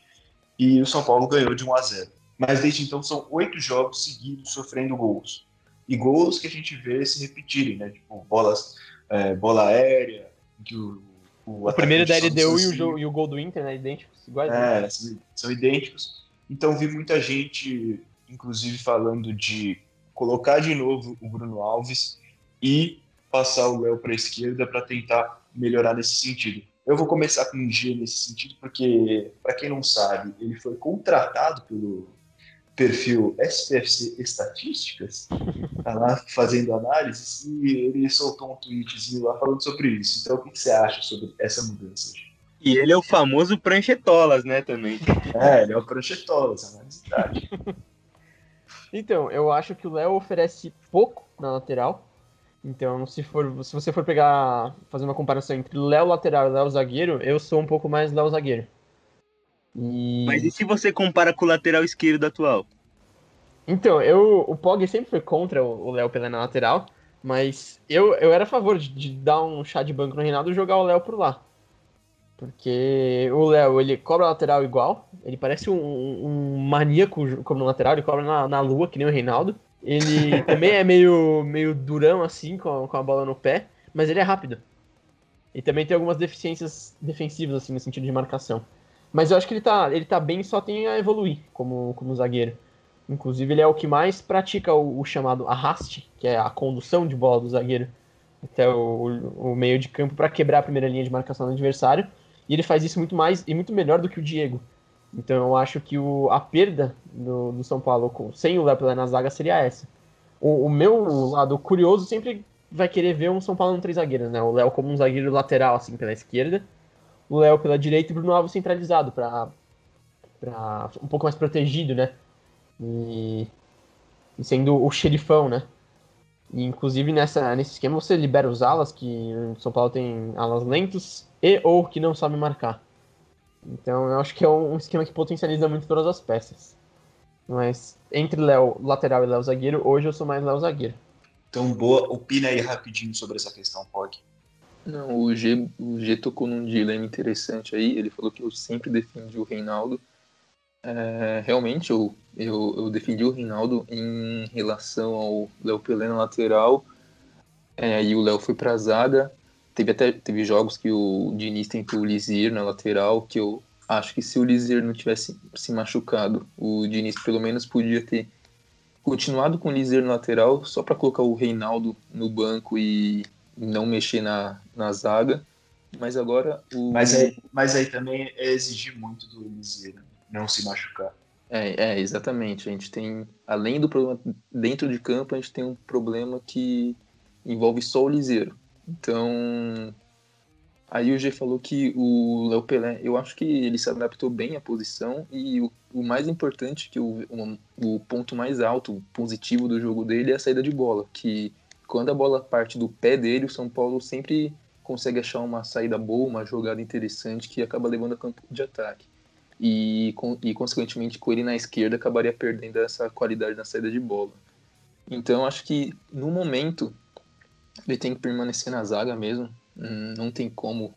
e o São Paulo ganhou de 1 a 0. Mas desde então são oito jogos seguidos sofrendo gols. E gols que a gente vê se repetirem, né? Tipo, bolas, é, bola aérea, que o, O primeiro da LDU e o, sozinho. jo- e o gol do Inter, né? Idênticos, iguais. né? É, são, são idênticos. Então vi muita gente, inclusive, falando de colocar de novo o Bruno Alves e passar o Léo para a esquerda para tentar melhorar nesse sentido. Eu vou começar com um G nesse sentido, porque, para quem não sabe, ele foi contratado pelo perfil SPFC Estatísticas, tá lá fazendo análises, e ele soltou um tweetzinho lá falando sobre isso. Então, o que que você acha sobre essa mudança? E ele é o famoso pranchetolas, né, também. É, ele é o Pranchetolas, análise tática. Então, eu acho que o Léo oferece pouco na lateral. Então, se, for, se você for pegar, fazer uma comparação entre Léo lateral e Léo zagueiro, eu sou um pouco mais Léo zagueiro. E... Mas e se você compara com o lateral esquerdo atual? Então, eu, o Pog sempre foi contra o Léo pela lateral, mas eu, eu era a favor de, de dar um chá de banco no Reinaldo e jogar o Léo por lá. Porque o Léo, ele cobra a lateral igual, ele parece um, um maníaco como no lateral, ele cobra na, na lua, que nem o Reinaldo. Ele também é meio, meio durão assim, com a, com a bola no pé, mas ele é rápido. E também tem algumas deficiências defensivas, assim, no sentido de marcação. Mas eu acho que ele tá, ele tá bem, só tem a evoluir como, como zagueiro. Inclusive, ele é o que mais pratica o, o chamado arraste, que é a condução de bola do zagueiro até o, o meio de campo para quebrar a primeira linha de marcação do adversário. E ele faz isso muito mais e muito melhor do que o Diego. Então eu acho que o, a perda do, do São Paulo com- sem o Léo Pelé na zaga seria essa. O, o meu lado curioso sempre vai querer ver um São Paulo com três zagueiros, né? O Léo como um zagueiro lateral, assim, pela esquerda. O Léo pela direita e o Bruno Alves centralizado, para um pouco mais protegido, né? E, e sendo o xerifão, né? E, inclusive nessa, nesse esquema você libera os alas, que o São Paulo tem alas lentos e ou que não sabem marcar. Então eu acho que é um esquema que potencializa muito todas as peças. Mas entre Léo lateral e Léo zagueiro, hoje eu sou mais Léo zagueiro. Então, boa, opina aí rapidinho sobre essa questão, Pog. Não, o G, o G tocou num dilema interessante aí. Ele falou que eu sempre defendi o Reinaldo. É, realmente, eu, eu, eu defendi o Reinaldo em relação ao Léo Pelé na lateral. É, e o Léo foi pra zaga. Teve até teve jogos que o Diniz tentou o Lisir na lateral, que eu acho que se o Lizier não tivesse se machucado, o Diniz pelo menos podia ter continuado com o Lizier no lateral só para colocar o Reinaldo no banco e não mexer na, na zaga. Mas agora o. Mas aí, mas aí também é exigir muito do né? não se machucar. É, é, exatamente. A gente tem, além do problema dentro de campo, a gente tem um problema que envolve só o Liseiro. Então, aí o G falou que o Léo Pelé, eu acho que ele se adaptou bem à posição e o, o mais importante, que o, o, o ponto mais alto, positivo do jogo dele é a saída de bola, que quando a bola parte do pé dele, o São Paulo sempre consegue achar uma saída boa, uma jogada interessante que acaba levando a campo de ataque e, e consequentemente com ele na esquerda acabaria perdendo essa qualidade na saída de bola. Então acho que no momento ele tem que permanecer na zaga mesmo, hum, não tem como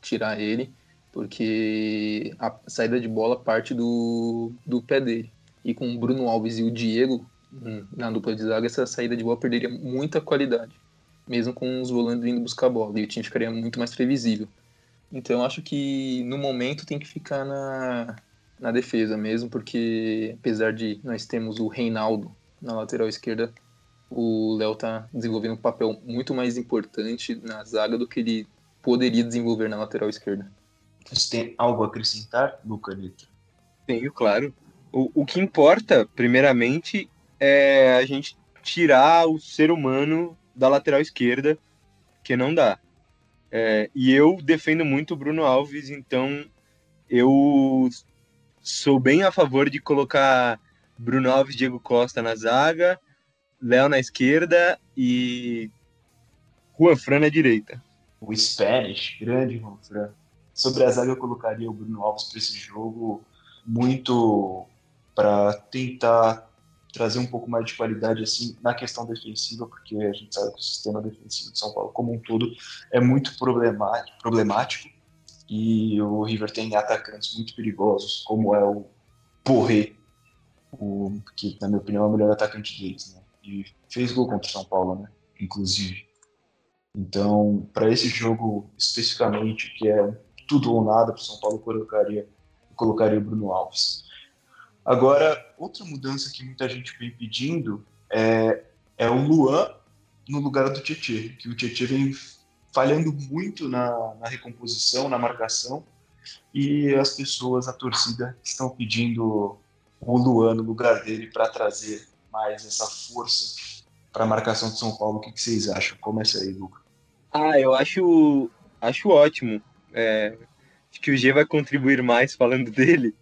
tirar ele, porque a saída de bola parte do, do pé dele. E com o Bruno Alves e o Diego na dupla de zaga, essa saída de bola perderia muita qualidade, mesmo com os volantes vindo buscar a bola, e o time ficaria muito mais previsível. Então acho que no momento tem que ficar na, na defesa mesmo, porque apesar de nós temos o Reinaldo na lateral esquerda, o Léo tá desenvolvendo um papel muito mais importante na zaga do que ele poderia desenvolver na lateral esquerda. Você tem algo a acrescentar, Luca Nito? Tenho, claro. O, o que importa, primeiramente, é a gente tirar o ser humano da lateral esquerda, que não dá. É, e eu defendo muito o Bruno Alves, então eu sou bem a favor de colocar Bruno Alves, Diego Costa na zaga, Léo na esquerda e Juan Fran na direita. O Spanish, grande Juan Fran. Sobre a zaga eu colocaria o Bruno Alves para esse jogo muito para tentar trazer um pouco mais de qualidade assim na questão defensiva, porque a gente sabe que o sistema defensivo de São Paulo como um todo é muito problemático, problemático e o River tem atacantes muito perigosos, como é o Porré, o, que na minha opinião é o melhor atacante deles, né? E fez gol contra o São Paulo, né? Inclusive. Então, para esse jogo especificamente, que é tudo ou nada para o São Paulo, eu colocaria, eu colocaria o Bruno Alves. Agora, outra mudança que muita gente vem pedindo é, é o Luan no lugar do Tietchan, que o Tietchan vem falhando muito na, na recomposição, na marcação, e as pessoas, a torcida, estão pedindo o Luan no lugar dele para trazer mais essa força para a marcação de São Paulo. O que, que, vocês acham? Começa aí, Luca. Ah, eu acho, acho ótimo. É, acho que o G vai contribuir mais falando dele,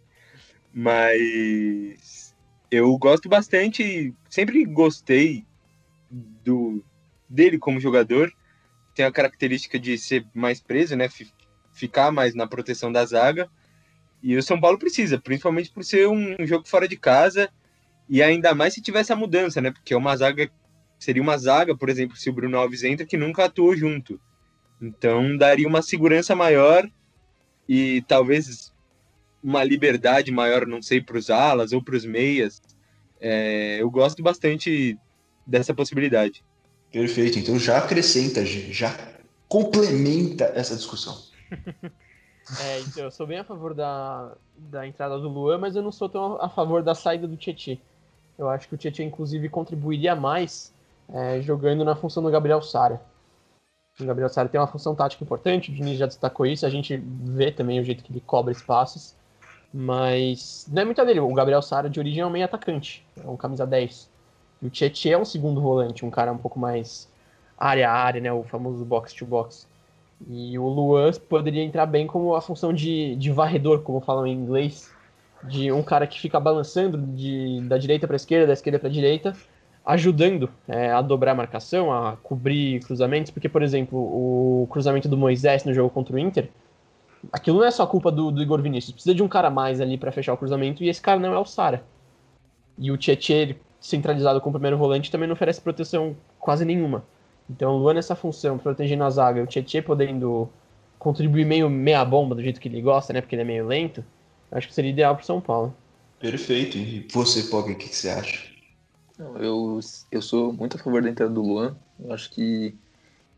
mas eu gosto bastante, sempre gostei do dele como jogador. Tem a característica de ser mais preso, né? Ficar mais na proteção da zaga. E o São Paulo precisa, principalmente por ser um jogo fora de casa e ainda mais se tivesse a mudança, né? Porque é uma zaga seria uma zaga, por exemplo, se o Bruno Alves entra que nunca atuou junto. Então daria uma segurança maior e talvez uma liberdade maior, não sei, para os alas ou para os meias. É, eu gosto bastante dessa possibilidade. Perfeito, então já acrescenta, já complementa essa discussão. é, então, eu sou bem a favor da, da entrada do Luan, mas eu não sou tão a favor da saída do Tietchan. Eu acho que o Tietchan, inclusive, contribuiria mais é, jogando na função do Gabriel Sara. O Gabriel Sara tem uma função tática importante, o Diniz já destacou isso, a gente vê também o jeito que ele cobra espaços. Mas não é muito dele. O Gabriel Sara, de origem, é um meio atacante. É um camisa 10. E o Tietchan é um segundo volante, um cara um pouco mais área a área, né? O famoso box to box. E o Luan poderia entrar bem como a função de, de varredor, como falam em inglês. De um cara que fica balançando de, da direita para esquerda, da esquerda para direita, ajudando é, a dobrar a marcação, a cobrir cruzamentos. Porque, por exemplo, o cruzamento do Moisés no jogo contra o Inter aquilo não é só culpa do, do Igor Vinícius. Precisa de um cara mais ali para fechar o cruzamento e esse cara não é o Sara. E o Tietchan centralizado com o primeiro volante também não oferece proteção quase nenhuma. Então o Luan nessa função, protegendo a zaga, o Tietchan podendo contribuir meio meia bomba do jeito que ele gosta, né? Porque ele é meio lento. Acho que seria ideal para São Paulo. Perfeito. E você, Pog, o que, que você acha? Eu, eu sou muito a favor da entrada do Luan. Eu acho que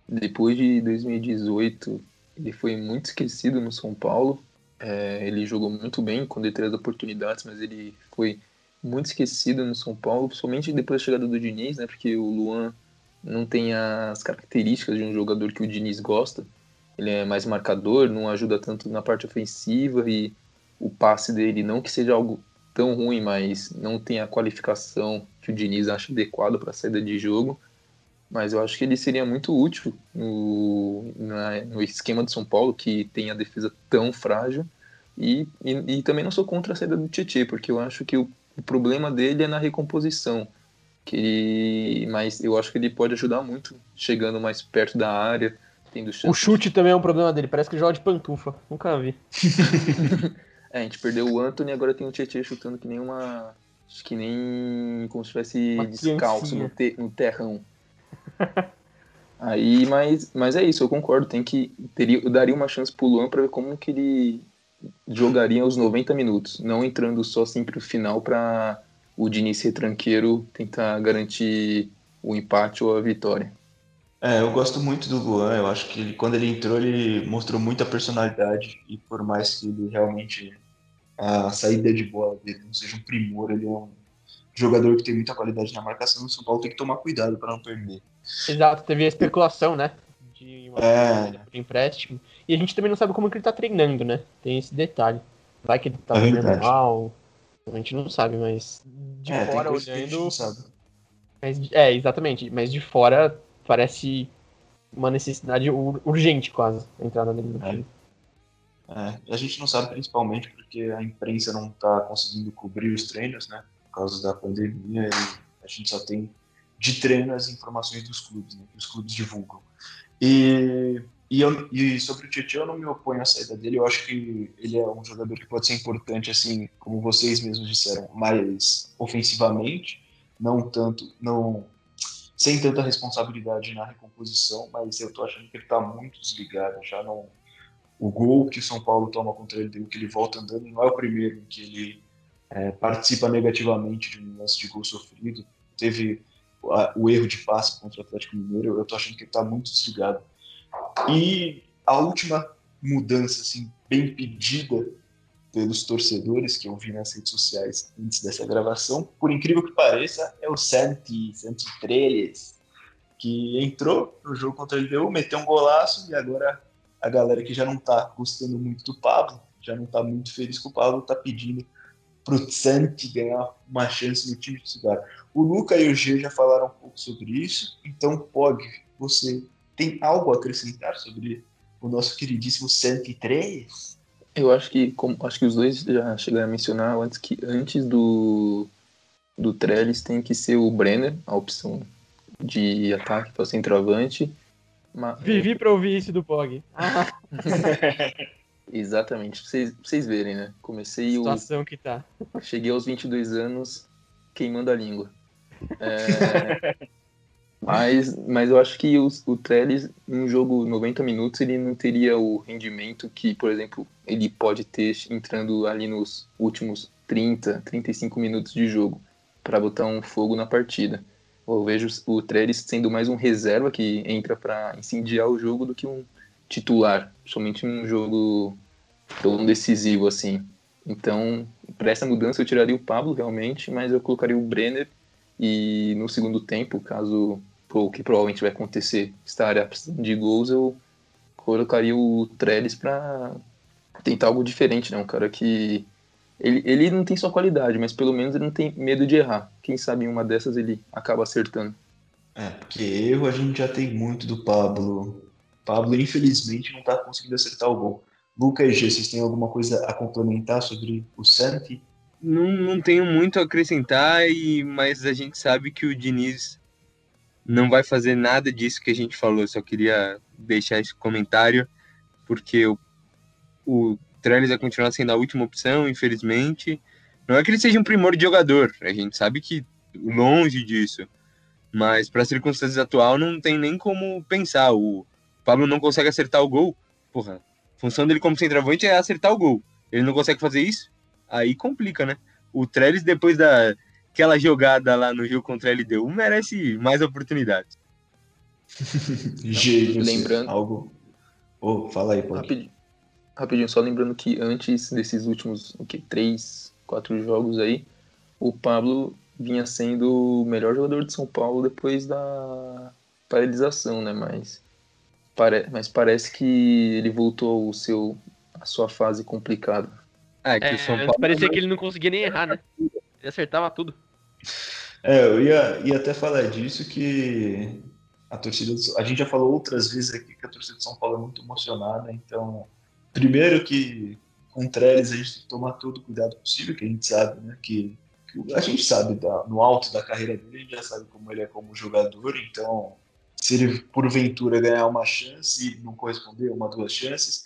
depois de 2018 ele foi muito esquecido no São Paulo, É, ele jogou muito bem quando ele teve as oportunidades, mas ele foi muito esquecido no São Paulo, somente depois da chegada do Diniz, né? Porque o Luan não tem as características de um jogador que o Diniz gosta. Ele é mais marcador, não ajuda tanto na parte ofensiva e o passe dele, não que seja algo tão ruim, mas não tem a qualificação que o Diniz acha adequado para a saída de jogo. Mas eu acho que ele seria muito útil no, na, no esquema de São Paulo, que tem a defesa tão frágil. E, e, e também não sou contra a saída do Tietchan, porque eu acho que o, o problema dele é na recomposição. Que ele, mas eu acho que ele pode ajudar muito, chegando mais perto da área, tendo chance. O chute também é um problema dele, parece que joga de pantufa. Nunca vi. É, a gente perdeu o Anthony e agora tem o Tietchan chutando que nem uma. Acho que nem como se estivesse descalço no, te- no terrão. Aí, mas, mas é isso, eu concordo. Tem que. Teria, eu daria uma chance pro Luan pra ver como que ele jogaria os 90 minutos. Não entrando só sempre no final pra o Diniz retranqueiro tentar garantir o empate ou a vitória. É, eu gosto muito do Luan, eu acho que ele, quando ele entrou ele mostrou muita personalidade e por mais que ele realmente a saída de bola dele não seja um primor, ele é um jogador que tem muita qualidade na marcação, o São Paulo tem que tomar cuidado para não perder. Exato, teve a especulação, né? De uma É. de empréstimo. E a gente também não sabe como que ele tá treinando, né? Tem esse detalhe. Vai que ele tá É treinando verdade. mal. A gente não sabe, mas de é, fora olhando. Mas, é, exatamente. Mas de fora parece uma necessidade ur- urgente, quase, a entrada dele no É. time. É, a gente não sabe principalmente porque a imprensa não está conseguindo cobrir os treinos, né? Por causa da pandemia e a gente só tem de treino as informações dos clubes, né? Que os clubes divulgam. E, e, eu, e sobre o Tietchan, eu não me oponho à saída dele. Eu acho que ele é um jogador que pode ser importante, assim, como vocês mesmos disseram, mais ofensivamente, não tanto, não sem tanta responsabilidade na recomposição, mas eu tô achando que ele tá muito desligado, já não o gol que o São Paulo toma contra ele, que ele volta andando, não é o primeiro em que ele é, participa negativamente de um lance de gol sofrido. Teve a- o erro de passe contra o Atlético Mineiro, eu tô achando que ele tá muito desligado. E a última mudança, assim, bem pedida pelos torcedores que eu vi nas redes sociais antes dessa gravação, por incrível que pareça, é o Santi, Santi Trellis, que entrou no jogo contra o LDU, meteu um golaço e agora a galera que já não tá gostando muito do Pablo, já não tá muito feliz com o Pablo, tá pedindo pro Santi ganhar uma chance no time titular. O Luca e o G já falaram um pouco sobre isso, então Pog, você tem algo a acrescentar sobre o nosso queridíssimo Santi 3? Eu acho que, como, acho que os dois já chegaram a mencionar antes que antes do, do Trellis tem que ser o Brenner, a opção de ataque para centroavante. Ma- Vivi pra ouvir isso do Pog. Ah, Exatamente, pra vocês, pra vocês verem, né? Comecei, o, situação que tá. cheguei aos 22 anos queimando a língua. É, mas, mas eu acho que o Trellis, num jogo 90 minutos, ele não teria o rendimento que, por exemplo, ele pode ter entrando ali nos últimos 30, 35 minutos de jogo para botar um fogo na partida. Eu vejo o Trellis sendo mais um reserva que entra para incendiar o jogo do que um titular, somente um jogo tão decisivo assim. Então, para essa mudança eu tiraria o Pablo realmente, mas eu colocaria o Brenner e no segundo tempo, caso o que provavelmente vai acontecer, estar precisando de gols, eu colocaria o Trellis para tentar algo diferente, né? Um cara que ele, ele não tem só qualidade, mas pelo menos ele não tem medo de errar. Quem sabe em uma dessas ele acaba acertando. É, porque erro a gente já tem muito do Pablo. Pablo, infelizmente, não está conseguindo acertar o gol. Luca e G, vocês têm alguma coisa a complementar sobre o Santi? Não, não tenho muito a acrescentar, e, mas a gente sabe que o Diniz não vai fazer nada disso que a gente falou. Só queria deixar esse comentário, porque o, o Trellis vai continuar sendo a última opção, infelizmente. Não é que ele seja um primor de jogador, a gente sabe que longe disso. Mas para as circunstâncias atual não tem nem como pensar. O Pablo não consegue acertar o gol. Porra, a função dele como centroavante é acertar o gol. Ele não consegue fazer isso? Aí complica, né? O Trellis, depois daquela jogada lá no jogo contra a LDU, merece mais oportunidades. G, você, Lembrando- algo. Oh, fala aí, Pog. Rapid- rapidinho, só lembrando que antes desses últimos, o que, três, quatro jogos aí, o Pablo vinha sendo o melhor jogador de São Paulo depois da paralisação, né? Mas, pare... Mas parece que ele voltou ao seu, a sua fase complicada. É, que é, o São Paulo. Parecia que ele não conseguia nem errar, né? Ele acertava tudo. É, eu ia, ia até falar disso que a torcida. A gente já falou outras vezes aqui que a torcida de São Paulo é muito emocionada, então. Primeiro que com o Trellis a gente tem que tomar todo o cuidado possível, que a gente sabe, né? Que, que a gente sabe da, no alto da carreira dele, a gente já sabe como ele é como jogador, então se ele porventura ganhar uma chance e não corresponder uma, duas chances,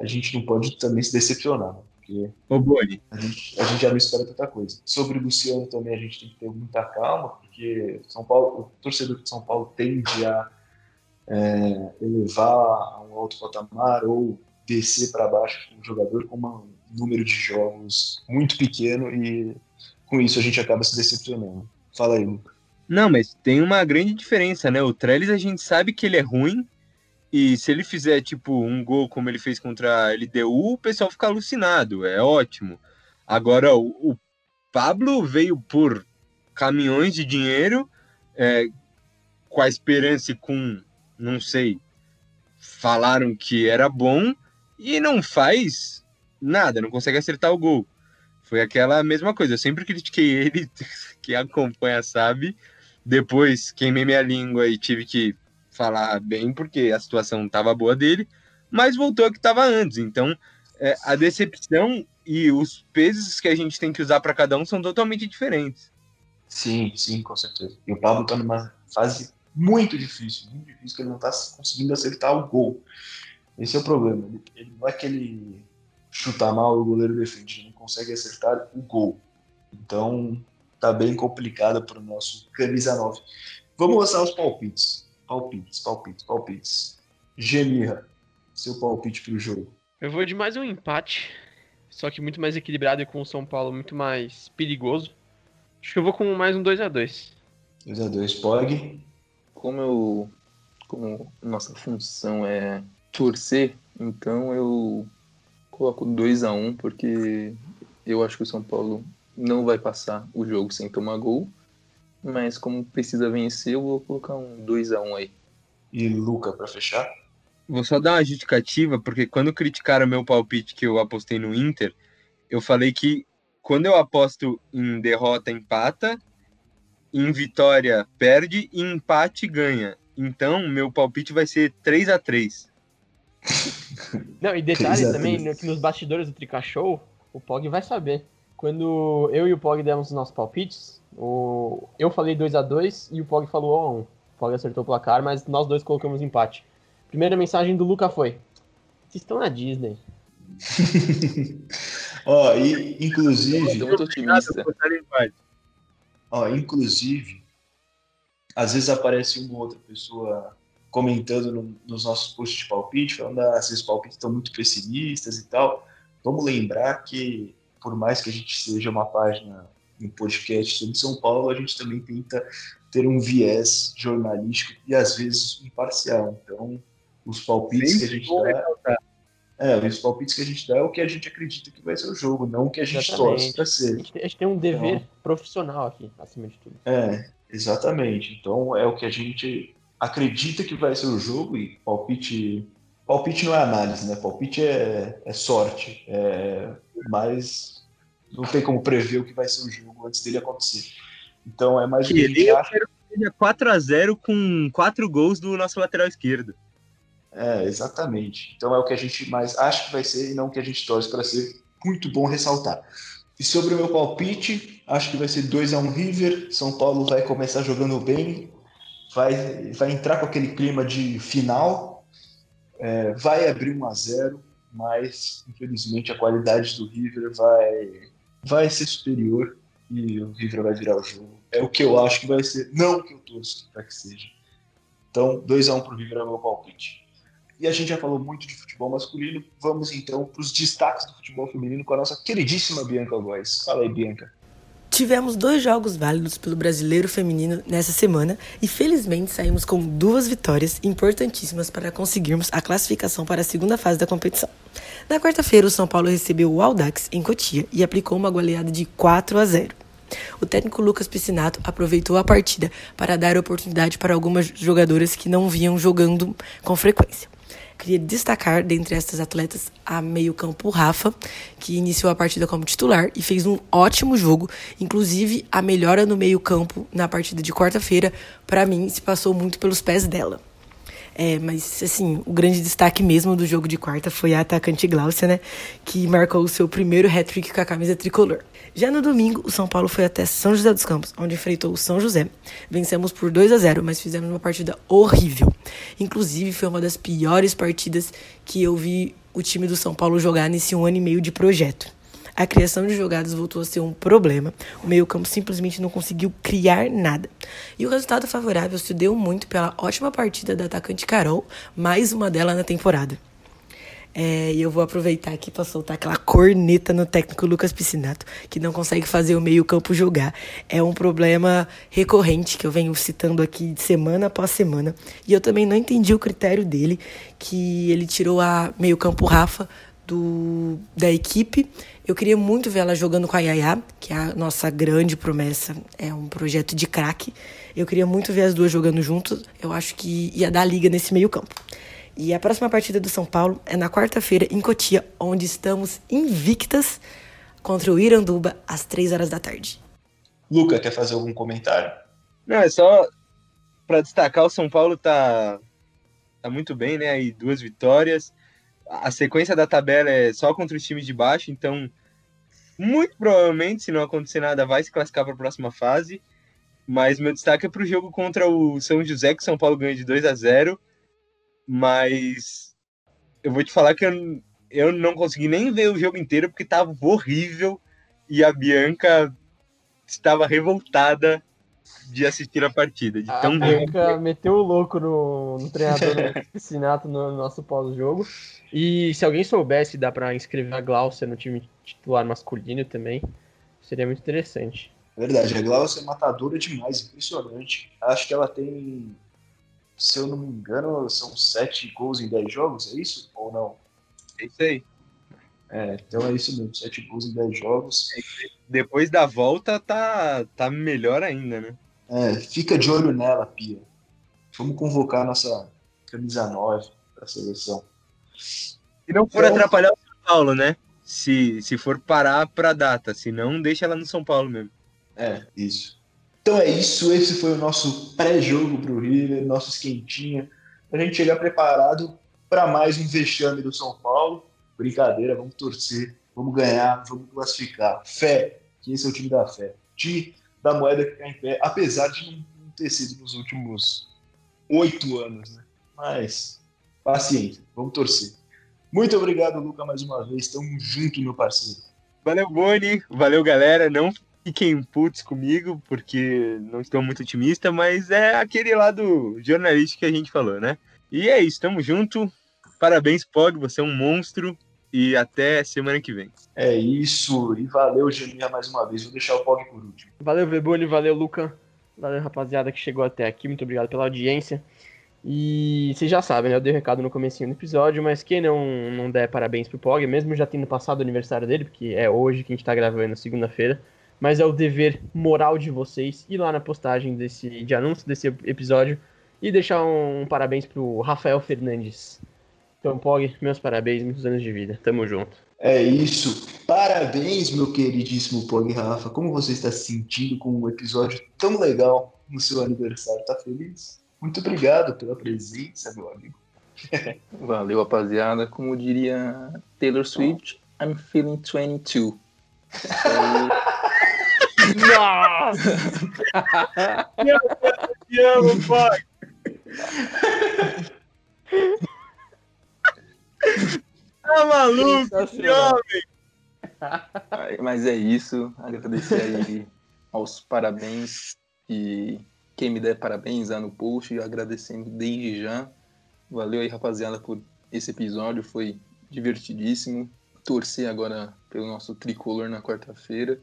a gente não pode também se decepcionar. Porque Ô, Boni. A, gente, a gente já não espera tanta coisa. Sobre o Luciano também a gente tem que ter muita calma, porque São Paulo, o torcedor de São Paulo tende a é, elevar a um alto patamar ou descer para baixo o jogador com um número de jogos muito pequeno e com isso a gente acaba se decepcionando. Fala aí, Luca. Não, mas tem uma grande diferença, né? O Trellis a gente sabe que ele é ruim, e se ele fizer, tipo, um gol como ele fez contra a LDU, o pessoal fica alucinado, é ótimo. Agora, o, o Pablo veio por caminhões de dinheiro, é, com a esperança e com, não sei, falaram que era bom e não faz nada, não consegue acertar o gol. Foi aquela mesma coisa, eu sempre critiquei ele, quem acompanha sabe. Depois queimei minha língua e tive que falar bem, porque a situação estava boa dele, mas voltou a que estava antes. Então, é, a decepção e os pesos que a gente tem que usar para cada um são totalmente diferentes. Sim, sim, com certeza. E o Pablo está numa fase muito difícil, muito difícil, que ele não está conseguindo acertar o gol. Esse é o problema. Ele, ele, não é que ele chuta mal o goleiro defende, ele não consegue acertar o gol. Então, tá bem complicado para o nosso camisa 9. Vamos lançar os palpites. Palpites, palpites, palpites. Gemirra, seu palpite para o jogo. Eu vou de mais um empate, só que muito mais equilibrado e com o São Paulo muito mais perigoso. Acho que eu vou com mais um 2 a 2 2 a 2 Pog. Como eu. Como nossa função é torcer, então eu coloco 2 a 1 porque eu acho que o São Paulo não vai passar o jogo sem tomar gol mas como precisa vencer, eu vou colocar um 2 a 1 aí. E Luca para fechar? Vou só dar uma justificativa, porque quando criticaram meu palpite que eu apostei no Inter, eu falei que quando eu aposto em derrota, empata, em vitória, perde e empate, ganha. Então, meu palpite vai ser 3 a 3 Não, e detalhe também, no, que nos bastidores do Trica Show, o Pog vai saber. Quando eu e o Pog demos os nossos palpites, o... Eu falei 2 a 2 e o Pog falou 1 1 O Pog acertou o placar, mas nós dois colocamos empate. Primeira mensagem do Luca foi: Vocês estão na Disney. Ó, oh, e inclusive. muito otimista. Ó, oh, inclusive, às vezes aparece uma outra pessoa comentando no, nos nossos posts de palpite, falando ah, esses palpites estão muito pessimistas e tal. Vamos lembrar que, por mais que a gente seja uma página no podcast sobre São Paulo, a gente também tenta ter um viés jornalístico e às vezes imparcial. Então, os palpites Sim, que a gente dá. É, os palpites que a gente dá é o que a gente acredita que vai ser o jogo, não o que a gente exatamente. torce para ser. A gente, a gente, tem um dever então, profissional aqui, acima de tudo. É, exatamente. Então é o que a gente acredita que vai ser o jogo e palpite. Palpite não é análise, né? Palpite é, é sorte. É, mas não tem como prever o que vai ser o jogo antes dele acontecer. Então é mais que a gente acha. Quero que seja 4x0 com 4 gols do nosso lateral esquerdo. É, exatamente. Então é o que a gente mais acha que vai ser e não o que a gente torce para ser. Muito bom ressaltar. E sobre o meu palpite, acho que vai ser 2 a 1 River. São Paulo vai começar jogando bem, vai, vai entrar com aquele clima de final, é, vai abrir 1 a 0 mas infelizmente a qualidade do River vai vai ser superior e o River vai virar o jogo. É o que eu acho que vai ser, não o que eu torço para que seja. Então, 2x1 um para o River é o meu palpite. E a gente já falou muito de futebol masculino, vamos então para os destaques do futebol feminino com a nossa queridíssima Bianca Góes. Fala aí, Bianca. Tivemos dois jogos válidos pelo brasileiro feminino nessa semana e felizmente saímos com duas vitórias importantíssimas para conseguirmos a classificação para a segunda fase da competição. Na quarta-feira, o São Paulo recebeu o Audax em Cotia e aplicou uma goleada de 4 a 0. O técnico Lucas Piscinato aproveitou a partida para dar oportunidade para algumas jogadoras que não vinham jogando com frequência. Queria destacar dentre estas atletas a meio-campo Rafa, que iniciou a partida como titular e fez um ótimo jogo. Inclusive, a melhora no meio-campo na partida de quarta-feira, para mim, se passou muito pelos pés dela. É, mas, assim, o grande destaque mesmo do jogo de quarta foi a atacante Glaucia, né? Que marcou o seu primeiro hat-trick com a camisa tricolor. Já no domingo, o São Paulo foi até São José dos Campos, onde enfrentou o São José. Vencemos por 2 a 0, mas fizemos uma partida horrível. Inclusive, foi uma das piores partidas que eu vi o time do São Paulo jogar nesse um ano e meio de projeto. A criação de jogadas voltou a ser um problema. O meio-campo simplesmente não conseguiu criar nada. E o resultado favorável se deu muito pela ótima partida da atacante Carol, mais uma dela na temporada. É, e eu vou aproveitar aqui para soltar aquela corneta no técnico Lucas Piscinato, que não consegue fazer o meio-campo jogar. É um problema recorrente que eu venho citando aqui semana após semana. E eu também não entendi o critério dele, que ele tirou a meio-campo Rafa do, da equipe. Eu queria muito ver ela jogando com a Yaya, que é a nossa grande promessa, é um projeto de craque. Eu queria muito ver as duas jogando juntas. Eu acho que ia dar liga nesse meio-campo. E a próxima partida do São Paulo é na quarta-feira em Cotia, onde estamos invictas contra o Iranduba às três horas da tarde. Luca, quer fazer algum comentário? Não, é só para destacar, o São Paulo tá, tá muito bem, né? Aí duas vitórias. A sequência da tabela é só contra os times de baixo, então muito provavelmente, se não acontecer nada, vai se classificar para a próxima fase. Mas meu destaque é para o jogo contra o São José, que o São Paulo ganha de 2 a 0 mas eu vou te falar que eu, eu não consegui nem ver o jogo inteiro porque estava horrível. E a Bianca estava revoltada de assistir a partida. De tão a Bianca meteu o louco no, no treinador do Piscinato no nosso pós-jogo. E se alguém soubesse, dá para inscrever a Glaucia no time titular masculino também. Seria muito interessante. Verdade, a Glaucia é matadora demais, impressionante. Acho que ela tem se eu não me engano, são sete gols em dez jogos, é isso? Ou não? É isso aí. É, então é isso mesmo, sete gols em dez jogos. Depois da volta tá, tá melhor ainda, né? É, fica de olho nela, Pia. Vamos convocar a nossa camisa 9 para a seleção. Se não for então, atrapalhar o São Paulo, né? Se, se for parar para data, se não, deixa ela no São Paulo mesmo. É, isso. Então é isso, esse foi o nosso pré-jogo para o River, nosso esquentinha, para a gente chegar preparado para mais um vexame do São Paulo. Brincadeira, vamos torcer, vamos ganhar, vamos classificar. Fé, que esse é o time da fé. Time da moeda que cai em pé, apesar de não ter sido nos últimos oito anos, né? Mas paciência, vamos torcer. Muito obrigado, Luca, mais uma vez. Tamo junto, meu parceiro. Valeu, Boni. Valeu, galera. Não fiquem putos comigo, porque não estou muito otimista, mas é aquele lado jornalístico que a gente falou, né? E é isso, tamo junto. Parabéns, Pog, você é um monstro. E até semana que vem. É isso. E valeu, Geninha, mais uma vez. Vou deixar o Pog por último. Valeu, Veboni. Valeu, Luca. Valeu, rapaziada, que chegou até aqui. Muito obrigado pela audiência. E vocês já sabem, né? Eu dei um recado no comecinho do episódio, mas quem não, não der parabéns pro Pog, mesmo já tendo passado o aniversário dele, porque é hoje que a gente tá gravando, segunda-feira, mas é o dever moral de vocês ir lá na postagem desse, de anúncio desse episódio e deixar um, um parabéns pro Rafael Fernandes. Então, Pog, meus parabéns, muitos anos de vida. Tamo junto. É isso. Parabéns, meu queridíssimo Pog Rafa. Como você está se sentindo com um episódio tão legal no seu aniversário? Tá feliz? Muito obrigado pela presença, meu amigo. Valeu, rapaziada. Como diria Taylor Swift, I'm feeling 22. Nossa! Te amo, pai! Tá maluco, homem! Mas é isso. Agradecer aí aos parabéns e quem me der parabéns lá no post, agradecendo desde já. Valeu aí, rapaziada, por esse episódio. Foi divertidíssimo. Torcer agora pelo nosso tricolor na quarta-feira.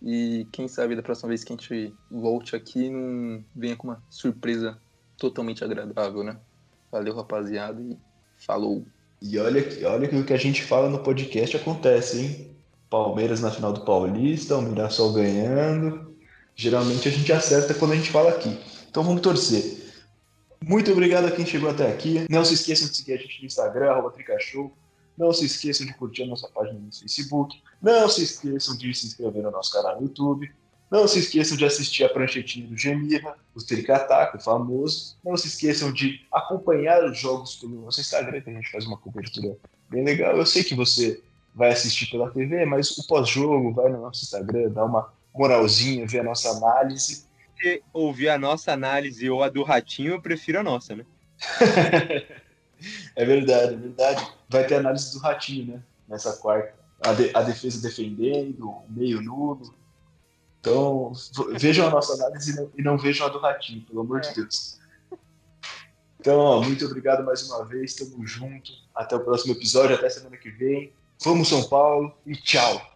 E quem sabe da próxima vez que a gente volte aqui não venha com uma surpresa totalmente agradável, né? Valeu, rapaziada, e falou. E olha que, olha que o que a gente fala no podcast acontece, hein? Palmeiras na final do Paulista, o Mirassol ganhando. Geralmente a gente acerta quando a gente fala aqui. Então vamos torcer. Muito obrigado a quem chegou até aqui. Não se esqueçam de seguir a gente no Instagram, arroba Tricashow. Não se esqueçam de curtir a nossa página no Facebook. Não se esqueçam de se inscrever no nosso canal no YouTube. Não se esqueçam de assistir a pranchetinha do Gemirra, o Tricataco, famoso. Não se esqueçam de acompanhar os jogos pelo nosso Instagram, que a gente faz uma cobertura bem legal. Eu sei que você vai assistir pela TV, mas o pós-jogo vai no nosso Instagram, dá uma moralzinha, ver a nossa análise. Se ouvir a nossa análise ou a do Ratinho, eu prefiro a nossa, né? é verdade, é verdade. Vai ter análise do Ratinho, né? Nessa quarta. A, de, a defesa defendendo, o meio nulo. Então, vejam a nossa análise e não, vejam a do Ratinho, pelo amor de Deus. Então, ó, muito obrigado mais uma vez, tamo junto. Até o próximo episódio, até semana que vem. Vamos São Paulo e tchau!